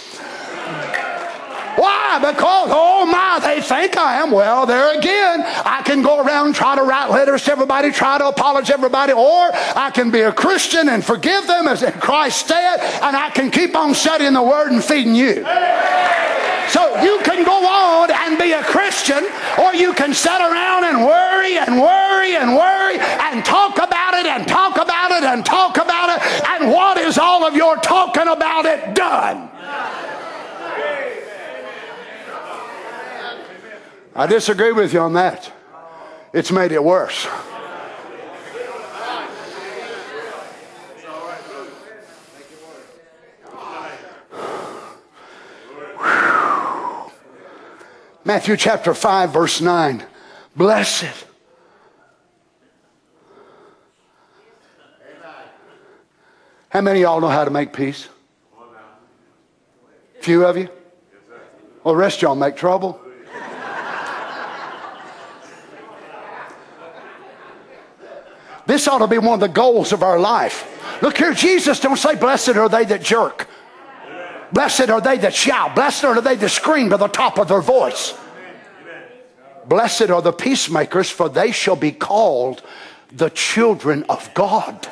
Why? Because, oh my, they think I am. Well, there again, I can go around try to write letters to everybody, try to apologize to everybody, or I can be a Christian and forgive them as in Christ's stead, and I can keep on studying the Word and feeding you. So you can go on and be a Christian, or you can sit around and worry and worry and worry and talk about it and talk about it and talk about it. And what is all of your talking about it done? I disagree with you on that. It's made it worse. Matthew chapter 5, verse 9. Blessed. How many of y'all know how to make peace? Few of you? Well, the rest y'all make trouble. This ought to be one of the goals of our life. Look here, Jesus don't say, Blessed are they that jerk. Blessed are they that shout. Blessed are they that scream to the top of their voice. Blessed are the peacemakers, for they shall be called the children of God.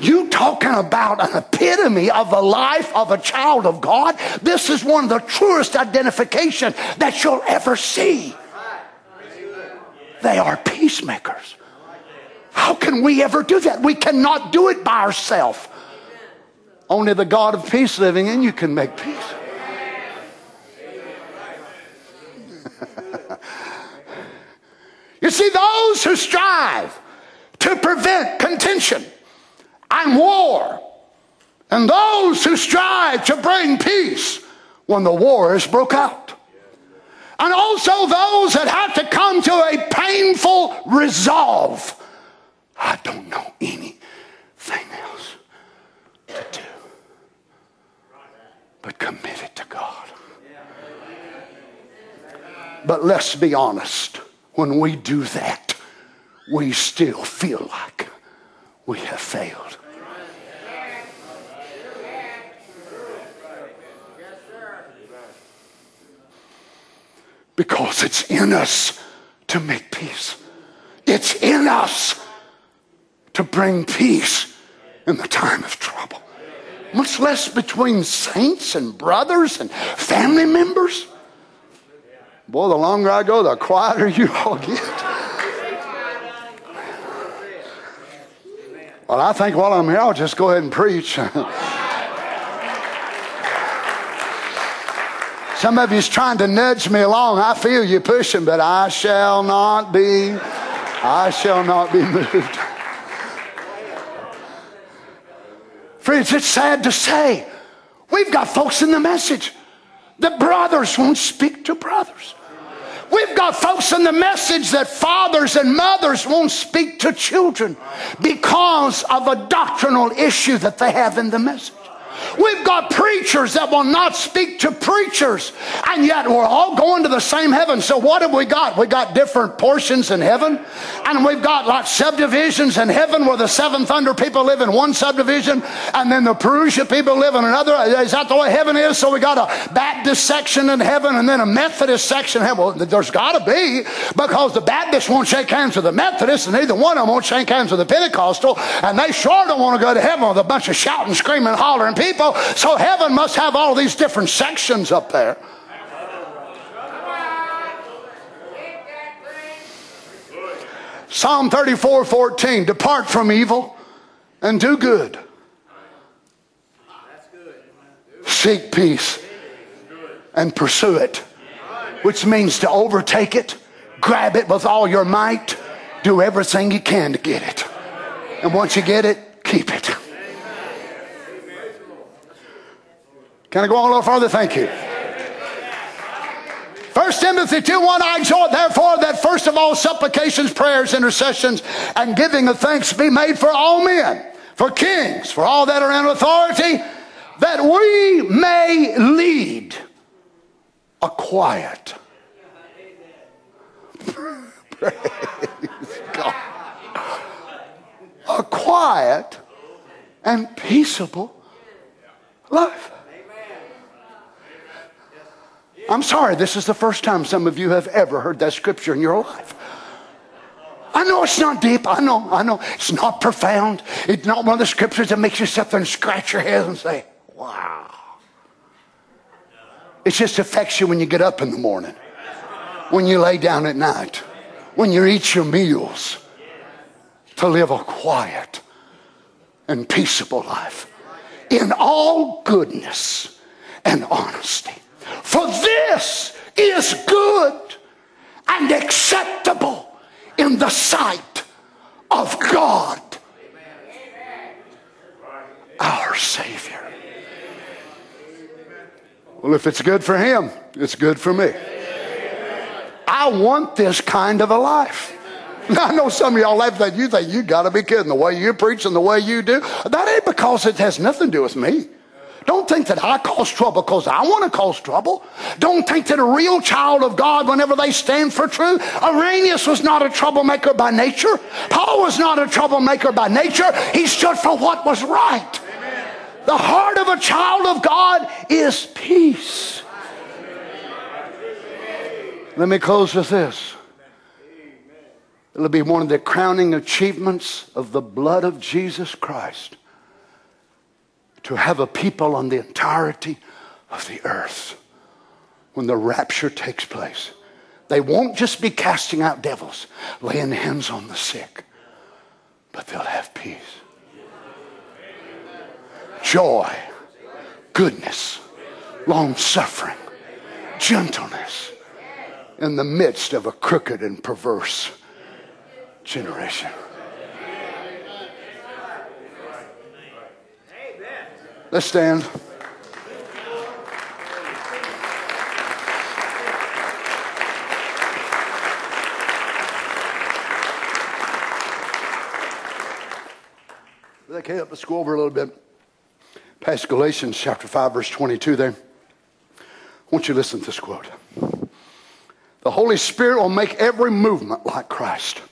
You talking about an epitome of the life of a child of God? This is one of the truest identification that you'll ever see. They are peacemakers. How can we ever do that? We cannot do it by ourselves. Only the God of peace living in you can make peace. you see, those who strive to prevent contention and war, and those who strive to bring peace when the war is broke out. And also those that have to come to a painful resolve I don't know anything else to do but commit it to God. But let's be honest, when we do that, we still feel like we have failed. Because it's in us to make peace. It's in us to bring peace in the time of trouble. Much less between saints and brothers and family members. Boy, the longer I go, the quieter you all get. Well, I think while I'm here, I'll just go ahead and preach. Some of you's trying to nudge me along. I feel you pushing, but I shall not be, I shall not be moved. Friends, it's sad to say. We've got folks in the message that brothers won't speak to brothers. We've got folks in the message that fathers and mothers won't speak to children because of a doctrinal issue that they have in the message. We've got preachers that will not speak to preachers, and yet we're all going to the same heaven. So, what have we got? We got different portions in heaven, and we've got like subdivisions in heaven where the seven thunder people live in one subdivision, and then the Parousia people live in another. Is that the way heaven is? So, we got a Baptist section in heaven, and then a Methodist section. Well, there's got to be because the Baptists won't shake hands with the Methodists, and neither one of them won't shake hands with the Pentecostal, and they sure don't want to go to heaven with a bunch of shouting, screaming, hollering people. So heaven must have all these different sections up there. Psalm 34 14, depart from evil and do good. Seek peace and pursue it, which means to overtake it, grab it with all your might, do everything you can to get it. And once you get it. Can I go on a little further? Thank you. 1 Timothy 2 1 I exhort therefore that first of all supplications, prayers, intercessions, and giving of thanks be made for all men, for kings, for all that are in authority, that we may lead a quiet. Praise God. A quiet and peaceable life. I'm sorry, this is the first time some of you have ever heard that scripture in your life. I know it's not deep. I know, I know. It's not profound. It's not one of the scriptures that makes you sit there and scratch your head and say, wow. It just affects you when you get up in the morning, when you lay down at night, when you eat your meals, to live a quiet and peaceable life in all goodness and honesty. For this is good and acceptable in the sight of God, our Savior. Well, if it's good for Him, it's good for me. I want this kind of a life. I know some of y'all laugh at you think you got to be kidding the way you preach and the way you do. That ain't because it has nothing to do with me. Don't think that I cause trouble because I want to cause trouble. Don't think that a real child of God, whenever they stand for truth, Irenaeus was not a troublemaker by nature. Paul was not a troublemaker by nature. He stood for what was right. The heart of a child of God is peace. Let me close with this. It'll be one of the crowning achievements of the blood of Jesus Christ to have a people on the entirety of the earth when the rapture takes place. They won't just be casting out devils, laying hands on the sick, but they'll have peace, joy, goodness, long suffering, gentleness in the midst of a crooked and perverse generation. Let's stand. Okay, let's go over a little bit. Past Galatians chapter 5, verse 22 there. Won't you listen to this quote? The Holy Spirit will make every movement like Christ.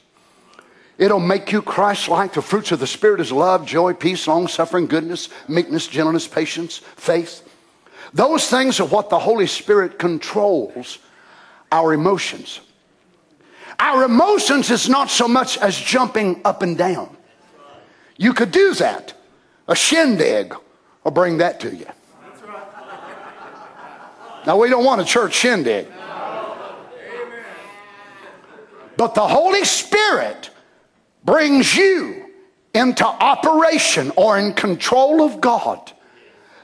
It'll make you Christ like. The fruits of the Spirit is love, joy, peace, long suffering, goodness, meekness, gentleness, patience, faith. Those things are what the Holy Spirit controls our emotions. Our emotions is not so much as jumping up and down. You could do that. A shindig will bring that to you. Now, we don't want a church shindig. But the Holy Spirit brings you into operation or in control of God,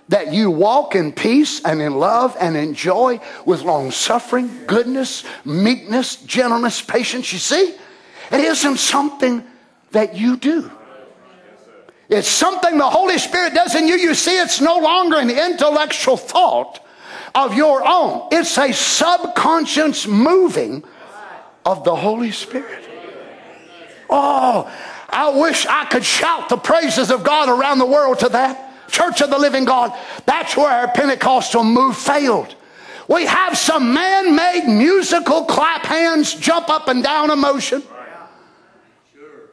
that you walk in peace and in love and in joy with long suffering, goodness, meekness, gentleness, patience. You see, it isn't something that you do. It's something the Holy Spirit does in you. You see, it's no longer an intellectual thought of your own, it's a subconscious moving of the Holy Spirit. Oh, I wish I could shout the praises of God around the world to that. Church of the Living God, that's where our Pentecostal move failed. We have some man made musical clap hands, jump up and down emotion.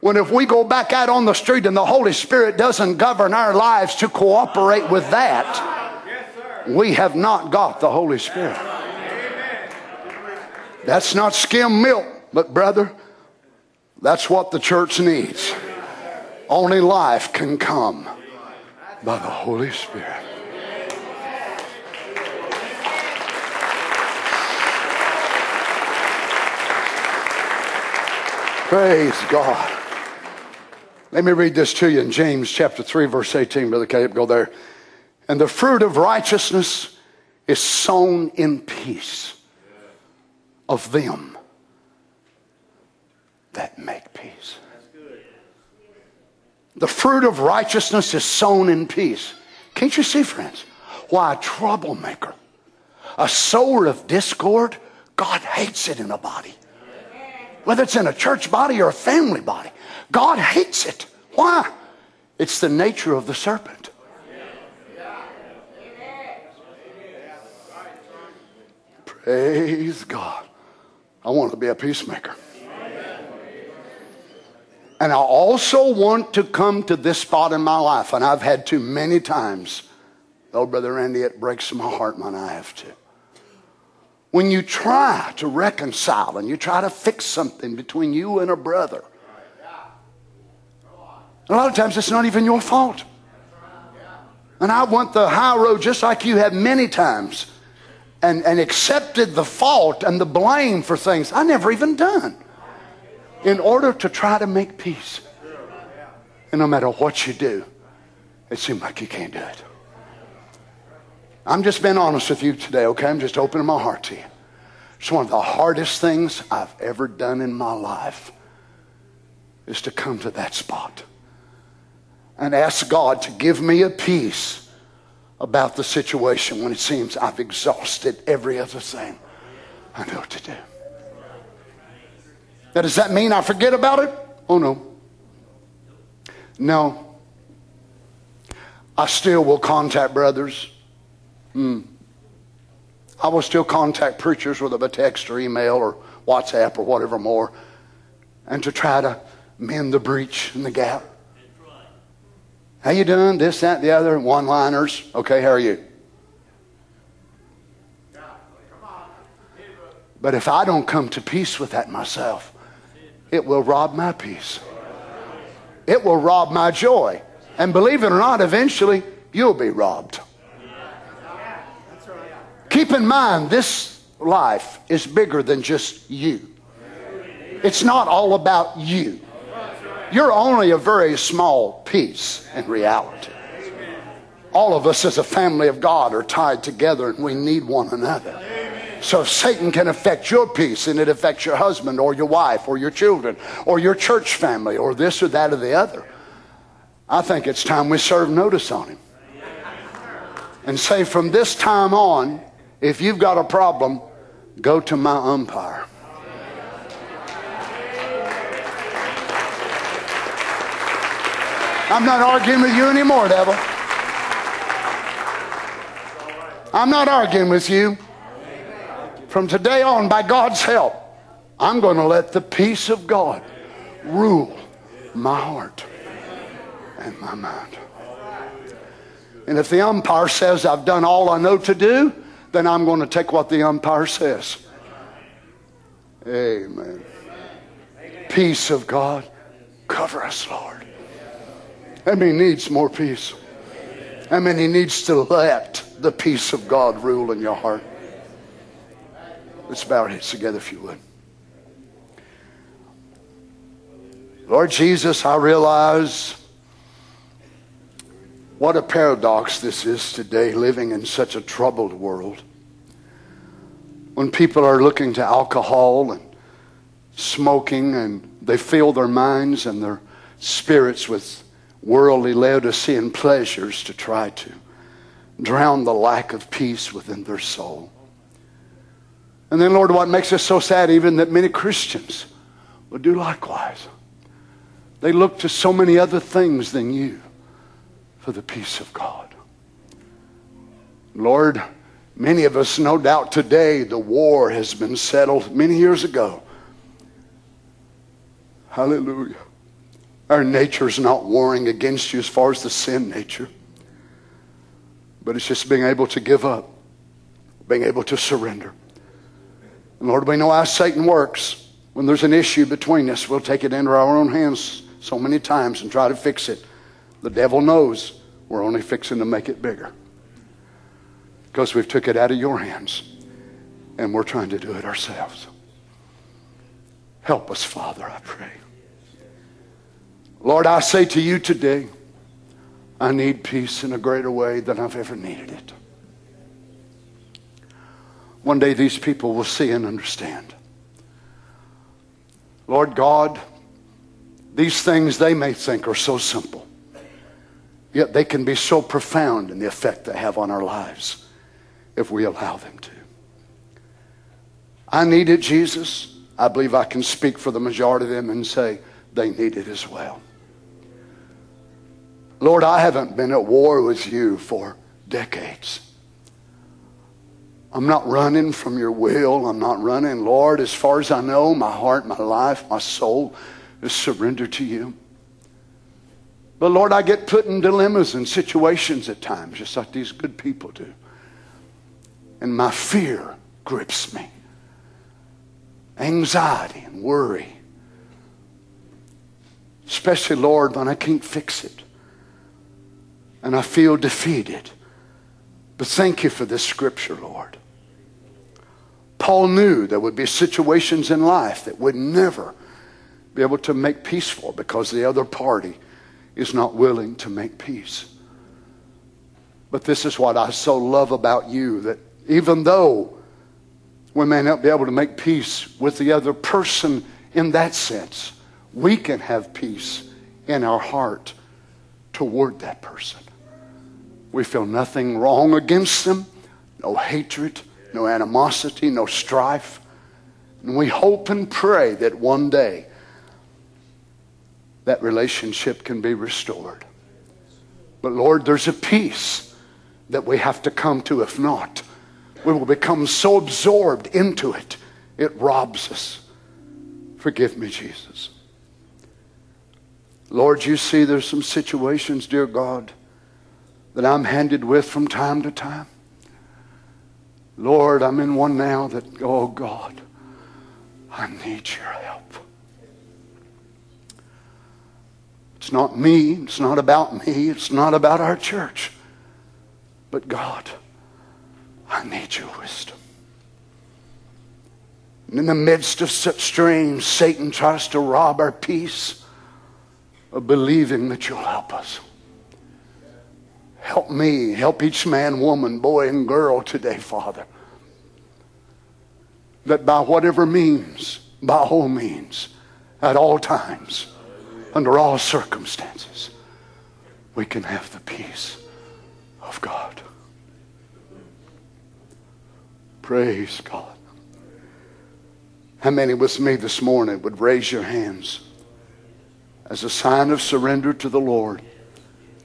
When if we go back out on the street and the Holy Spirit doesn't govern our lives to cooperate with that, we have not got the Holy Spirit. That's not skim milk, but brother, that's what the church needs. Only life can come by the Holy Spirit. Praise God. Let me read this to you in James chapter 3, verse 18. Brother Caleb, go there. And the fruit of righteousness is sown in peace of them that make peace. The fruit of righteousness is sown in peace. Can't you see, friends? Why a troublemaker, a sower of discord, God hates it in a body. Whether it's in a church body or a family body, God hates it. Why? It's the nature of the serpent. Praise God. I want to be a peacemaker. And I also want to come to this spot in my life, and I've had to many times. Oh, Brother Randy, it breaks my heart when I have to. When you try to reconcile and you try to fix something between you and a brother, a lot of times it's not even your fault. And I want the high road just like you have many times and, and accepted the fault and the blame for things I never even done in order to try to make peace. And no matter what you do, it seems like you can't do it. I'm just being honest with you today, okay? I'm just opening my heart to you. It's one of the hardest things I've ever done in my life is to come to that spot and ask God to give me a peace about the situation when it seems I've exhausted every other thing I know to do. Now, does that mean I forget about it? Oh, no. No. I still will contact brothers. Mm. I will still contact preachers with a text or email or WhatsApp or whatever more and to try to mend the breach and the gap. How you doing? This, that, the other. One-liners. Okay, how are you? But if I don't come to peace with that myself, it will rob my peace. It will rob my joy. And believe it or not, eventually you'll be robbed. Keep in mind, this life is bigger than just you. It's not all about you. You're only a very small piece in reality. All of us as a family of God are tied together and we need one another. So Satan can affect your peace and it affects your husband or your wife or your children or your church family or this or that or the other. I think it's time we serve notice on him. And say from this time on, if you've got a problem, go to my umpire. I'm not arguing with you anymore, devil. I'm not arguing with you. From today on, by God's help, I'm going to let the peace of God rule my heart and my mind. And if the umpire says I've done all I know to do, then I'm going to take what the umpire says. Amen. Peace of God, cover us, Lord. How many needs more peace? I mean, he needs to let the peace of God rule in your heart? Let's bow our heads together if you would. Lord Jesus, I realize what a paradox this is today, living in such a troubled world. When people are looking to alcohol and smoking and they fill their minds and their spirits with worldly Laodicean pleasures to try to drown the lack of peace within their soul. And then, Lord, what makes us so sad, even that many Christians will do likewise. They look to so many other things than you for the peace of God. Lord, many of us, no doubt today, the war has been settled many years ago. Hallelujah. Our nature is not warring against you as far as the sin nature, but it's just being able to give up, being able to surrender. And Lord, we know how Satan works. When there's an issue between us, we'll take it into our own hands so many times and try to fix it. The devil knows we're only fixing to make it bigger because we've took it out of your hands and we're trying to do it ourselves. Help us, Father, I pray. Lord, I say to you today, I need peace in a greater way than I've ever needed it. One day these people will see and understand. Lord God, these things they may think are so simple, yet they can be so profound in the effect they have on our lives if we allow them to. I need it, Jesus. I believe I can speak for the majority of them and say they need it as well. Lord, I haven't been at war with you for decades. I'm not running from your will. I'm not running. Lord, as far as I know, my heart, my life, my soul is surrendered to you. But Lord, I get put in dilemmas and situations at times, just like these good people do. And my fear grips me anxiety and worry. Especially, Lord, when I can't fix it and I feel defeated. But thank you for this scripture, Lord. Paul knew there would be situations in life that would never be able to make peace for because the other party is not willing to make peace. But this is what I so love about you that even though we may not be able to make peace with the other person in that sense, we can have peace in our heart toward that person. We feel nothing wrong against them, no hatred, no animosity, no strife. And we hope and pray that one day that relationship can be restored. But Lord, there's a peace that we have to come to. If not, we will become so absorbed into it, it robs us. Forgive me, Jesus. Lord, you see there's some situations, dear God, that I'm handed with from time to time. Lord, I'm in one now that, oh God, I need your help. It's not me. It's not about me. It's not about our church. But God, I need your wisdom. And in the midst of such strain, Satan tries to rob our peace of believing that you'll help us. Help me, help each man, woman, boy, and girl today, Father. That by whatever means, by all means, at all times, under all circumstances, we can have the peace of God. Praise God. How many with me this morning would raise your hands as a sign of surrender to the Lord?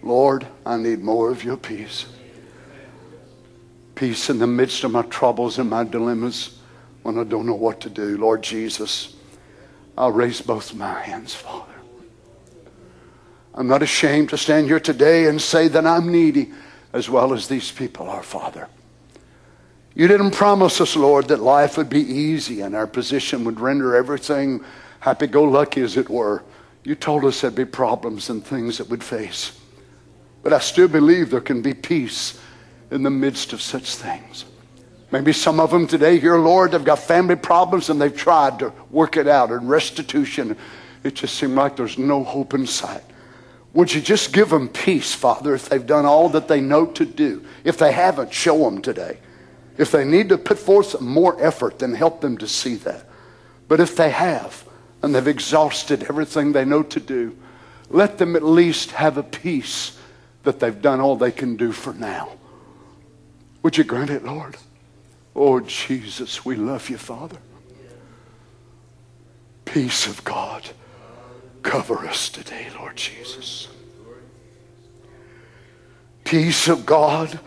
Lord, I need more of your peace. Peace in the midst of my troubles and my dilemmas when I don't know what to do. Lord Jesus, I'll raise both my hands, Father. I'm not ashamed to stand here today and say that I'm needy as well as these people are, Father. You didn't promise us, Lord, that life would be easy and our position would render everything happy go lucky, as it were. You told us there'd be problems and things that we'd face. But I still believe there can be peace in the midst of such things. Maybe some of them today here, Lord, they've got family problems and they've tried to work it out and restitution. It just seems like there's no hope in sight. Would you just give them peace, Father, if they've done all that they know to do? If they haven't, show them today. If they need to put forth more effort, then help them to see that. But if they have, and they've exhausted everything they know to do, let them at least have a peace that they've done all they can do for now. Would you grant it, Lord? Oh, Jesus, we love you, Father. Peace of God, cover us today, Lord Jesus. Peace of God,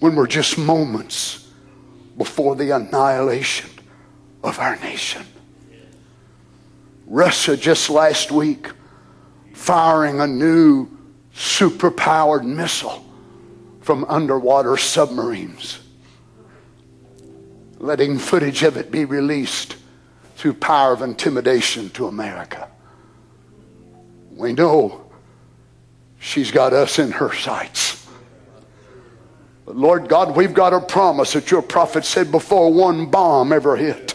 when we're just moments before the annihilation of our nation. Russia just last week firing a new superpowered missile from underwater submarines, letting footage of it be released through power of intimidation to America. We know she's got us in her sights. But Lord God, we've got a promise that your prophet said before one bomb ever hit,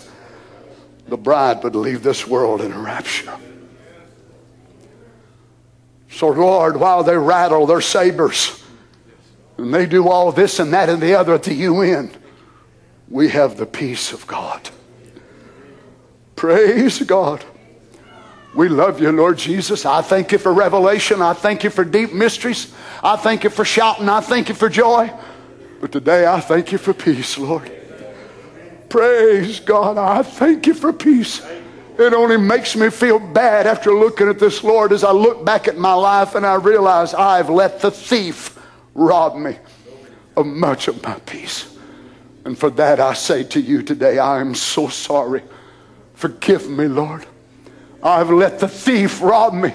the bride would leave this world in a rapture. So, Lord, while they rattle their sabers and they do all this and that and the other at the UN, we have the peace of God. Praise God. We love you, Lord Jesus. I thank you for revelation. I thank you for deep mysteries. I thank you for shouting. I thank you for joy. But today I thank you for peace, Lord. Praise God. I thank you for peace. It only makes me feel bad after looking at this, Lord, as I look back at my life and I realize I've let the thief rob me of much of my peace. And for that I say to you today, I am so sorry. Forgive me, Lord. I've let the thief rob me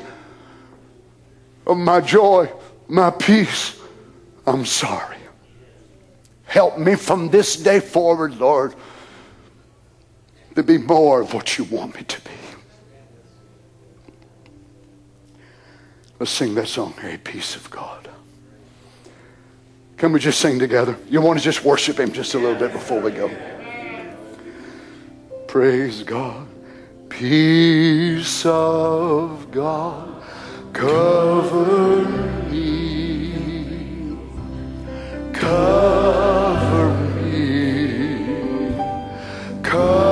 of my joy, my peace. I'm sorry. Help me from this day forward, Lord, to be more of what you want me to be. Let's sing that song, A Peace of God. Can we just sing together? You want to just worship Him just a little bit before we go? Praise God. Peace of God, cover me, cover me, cover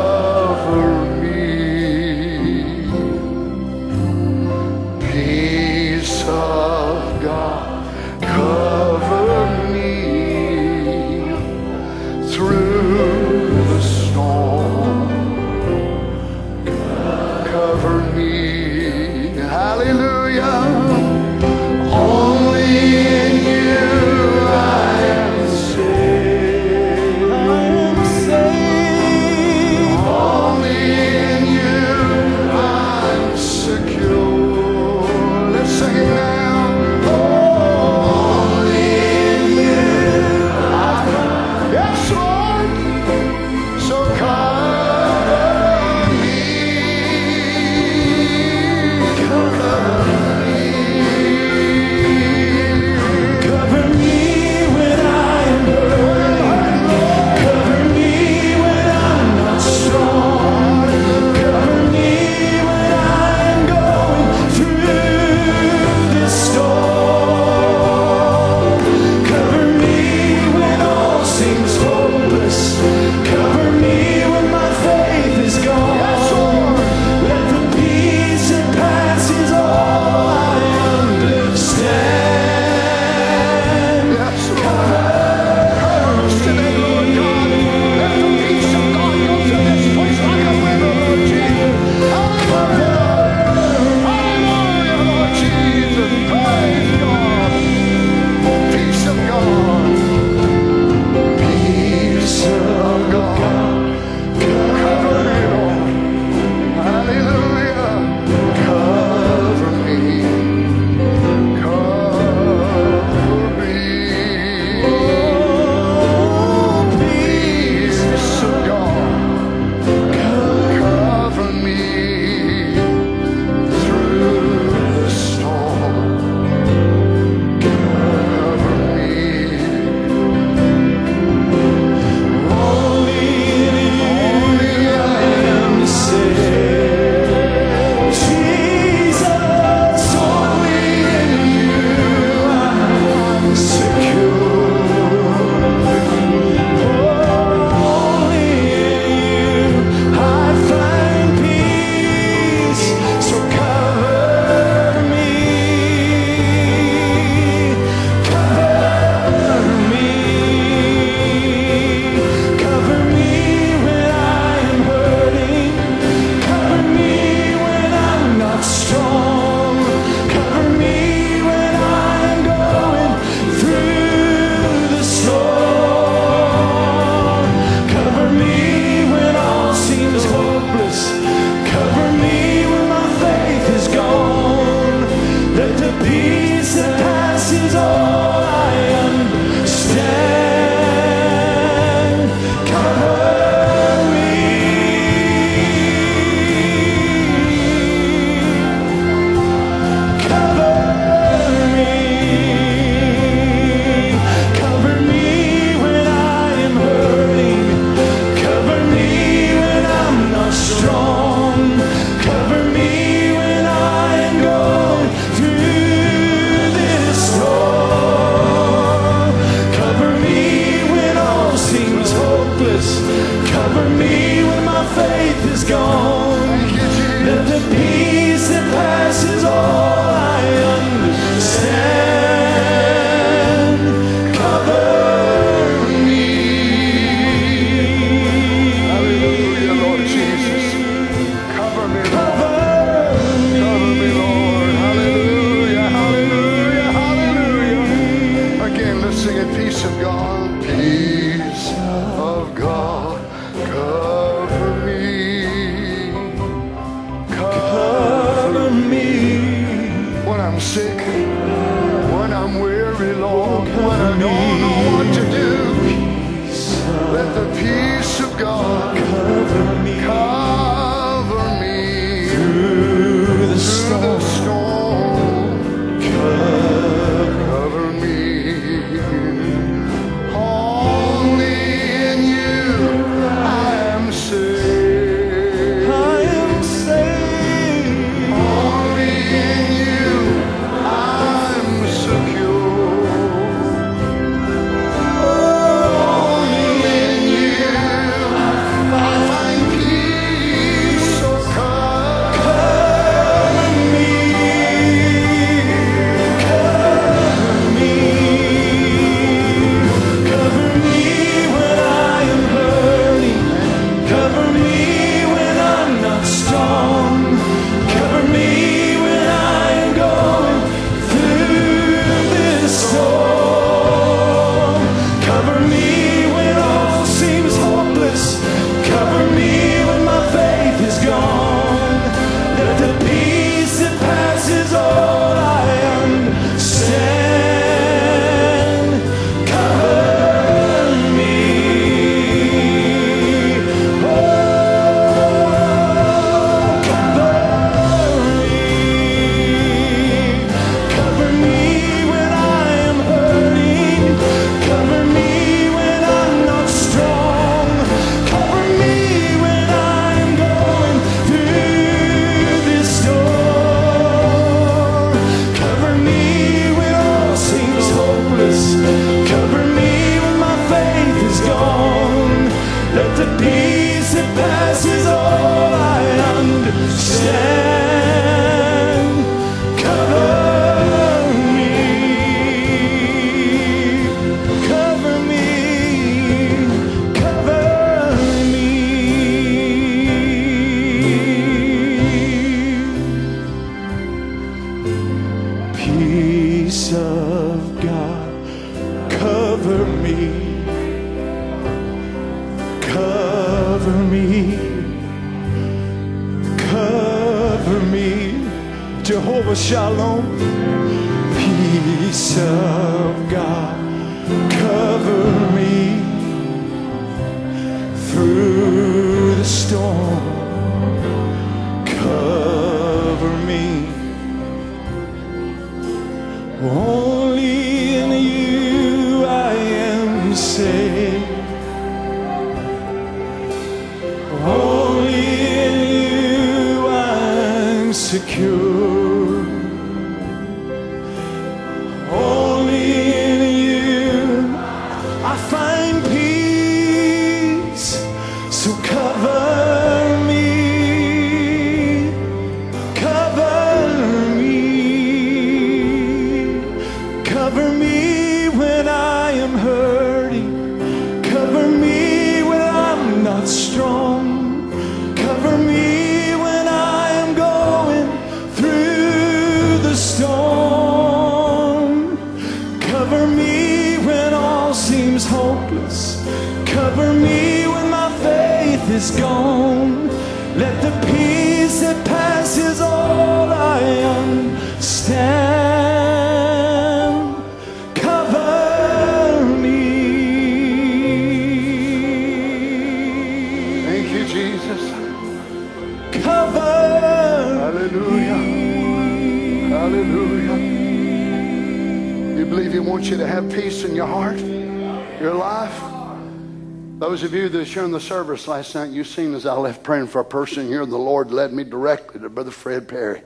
service last night, you seen as I left praying for a person here, the Lord led me directly to Brother Fred Perry,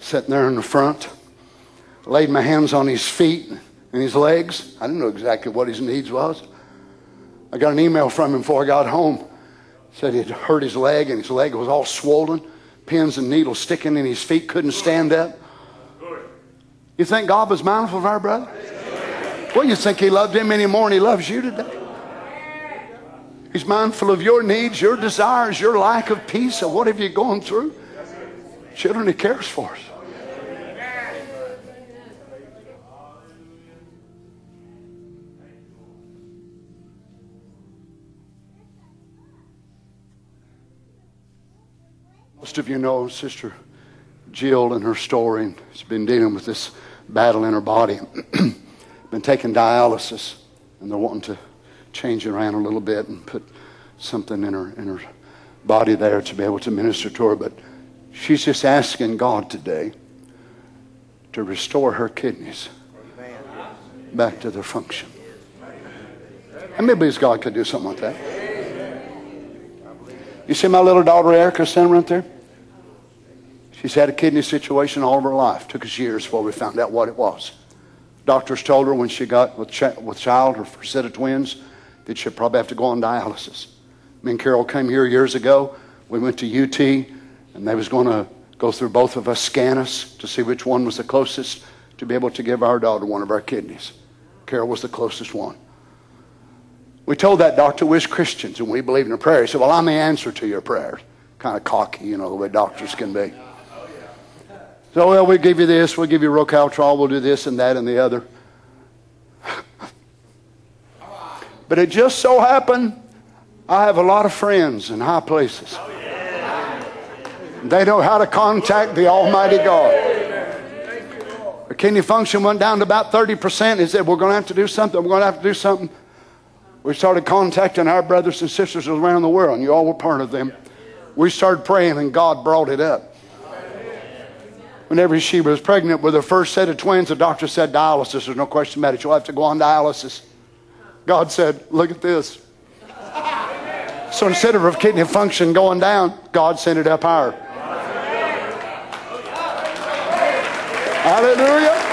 sitting there in the front. Laid my hands on his feet and his legs. I didn't know exactly what his needs was. I got an email from him before I got home. Said he'd hurt his leg and his leg was all swollen, pins and needles sticking in his feet, couldn't stand up. You think God was mindful of our brother? Well, you think he loved him anymore than he loves you today? He's mindful of your needs, your desires, your lack of peace, or have you gone through. Children, he cares for us. Most of you know Sister Jill and her story. She's been dealing with this battle in her body. been taking dialysis, and they're wanting to change it around a little bit and put something in her in her body there to be able to minister to her. But she's just asking God today to restore her kidneys back to their function. Many believes God could do something like that? You see my little daughter Erica standing right there? She's had a kidney situation all of her life. Took us years before we found out what it was. Doctors told her when she got with, ch- with child, her set of twins, that she'd probably have to go on dialysis. Me and Carol came here years ago. We went to UT, and they was going to go through both of us, scan us to see which one was the closest to be able to give our daughter one of our kidneys. Carol was the closest one. We told that doctor we was Christians and we believe in a prayer. He said, Well, I'm the answer to your prayers. Kind of cocky, you know, the way doctors can be. So, well, we'll give you this, we'll give you Rocaltrol, we'll do this and that and the other. but it just so happened I have a lot of friends in high places. They know how to contact the Almighty God. The kidney function went down to about 30%. He said, We're going to have to do something. We're going to have to do something. We started contacting our brothers and sisters around the world, and you all were part of them. We started praying, and God brought it up. Whenever she was pregnant with her first set of twins, the doctor said dialysis. There's no question about it. You'll have to go on dialysis. God said, Look at this. So instead of kidney function going down, God sent it up higher. Hallelujah.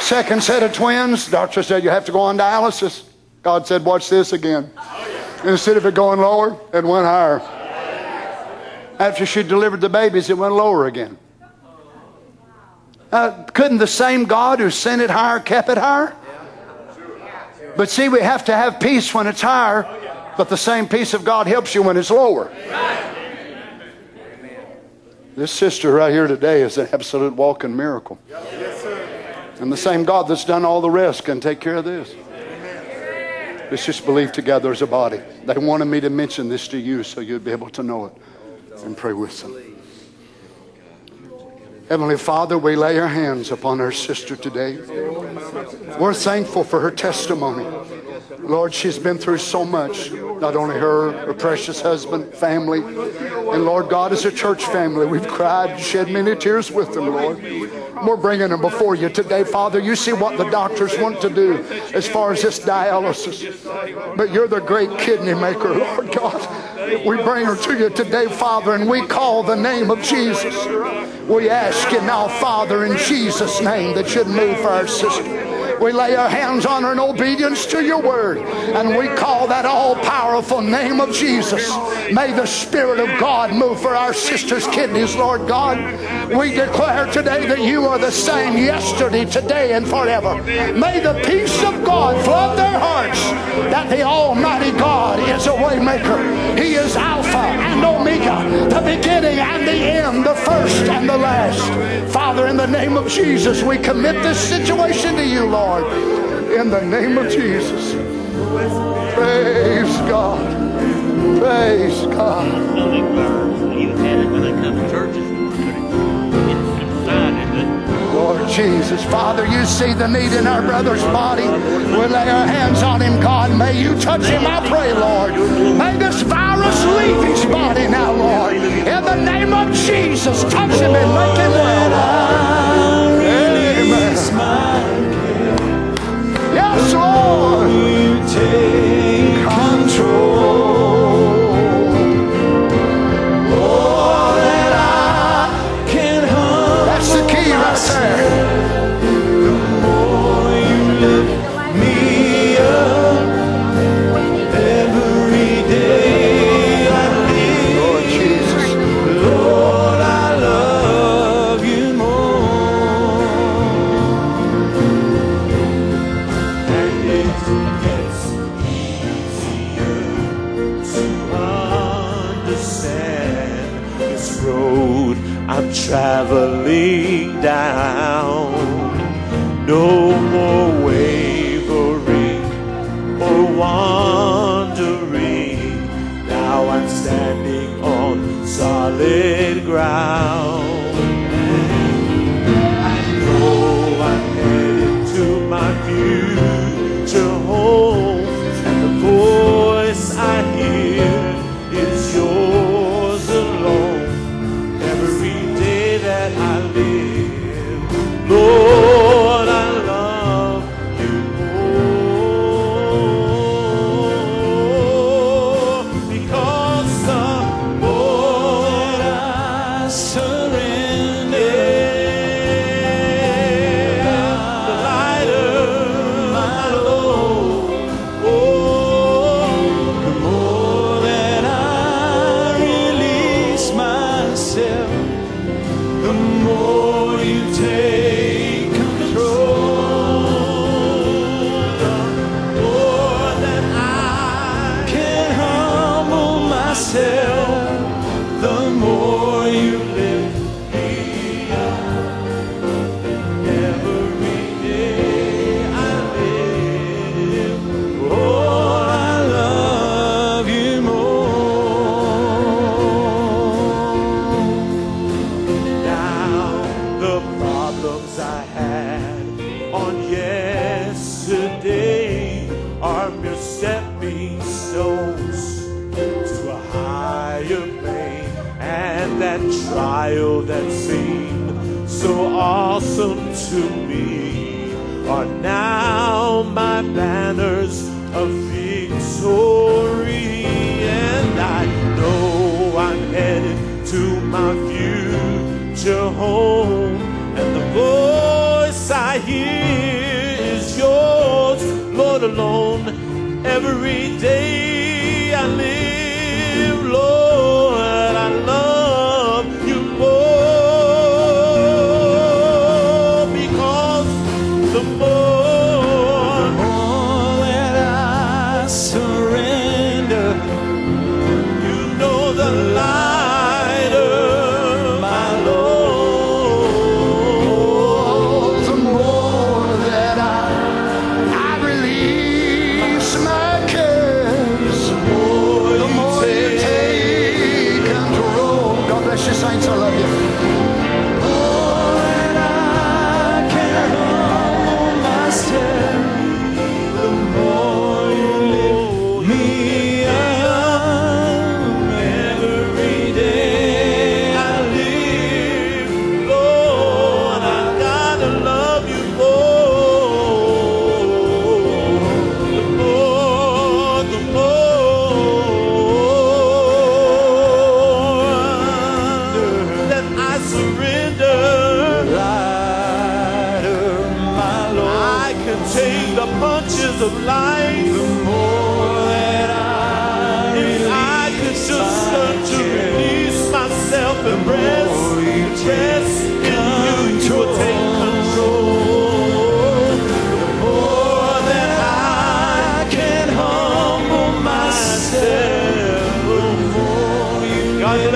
Second set of twins, doctor said you have to go on dialysis. God said, watch this again. Instead of it going lower, it went higher. After she delivered the babies, it went lower again. Uh, couldn't the same God who sent it higher kept it higher? But see, we have to have peace when it's higher, but the same peace of God helps you when it's lower. This sister right here today is an absolute walking miracle. And the same God that's done all the rest can take care of this. Let's just believe together as a body. They wanted me to mention this to you so you'd be able to know it and pray with them. Heavenly Father, we lay our hands upon our sister today. We're thankful for her testimony. Lord, she's been through so much. Not only her, her precious husband, family, and Lord God, as a church family, we've cried, shed many tears with them, Lord. We're bringing them before you today, Father. You see what the doctors want to do as far as this dialysis. But you're the great kidney maker, Lord God. We bring her to you today, Father, and we call the name of Jesus. We ask you now, Father, in Jesus' name, that you'd move for our sister. We lay our hands on her in obedience to your word. And we call that all powerful name of Jesus. May the Spirit of God move for our sister's kidneys, Lord God. We declare today that you are the same yesterday, today, and forever. May the peace of God flood their hearts that the Almighty God is a waymaker. He is Alpha and Omega, the beginning and the end, the first and the last. Father, in the name of Jesus, we commit this situation to you, Lord. In the name of Jesus. Praise God. Praise God. Lord Jesus, Father, you see the need in our brother's body. We lay our hands on him, God. May you touch him, I pray, Lord. May this virus leave his body now, Lord. In the name of Jesus, touch him and make him well. traveling down. No more wavering or wandering. Now I'm standing on solid ground.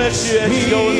bless you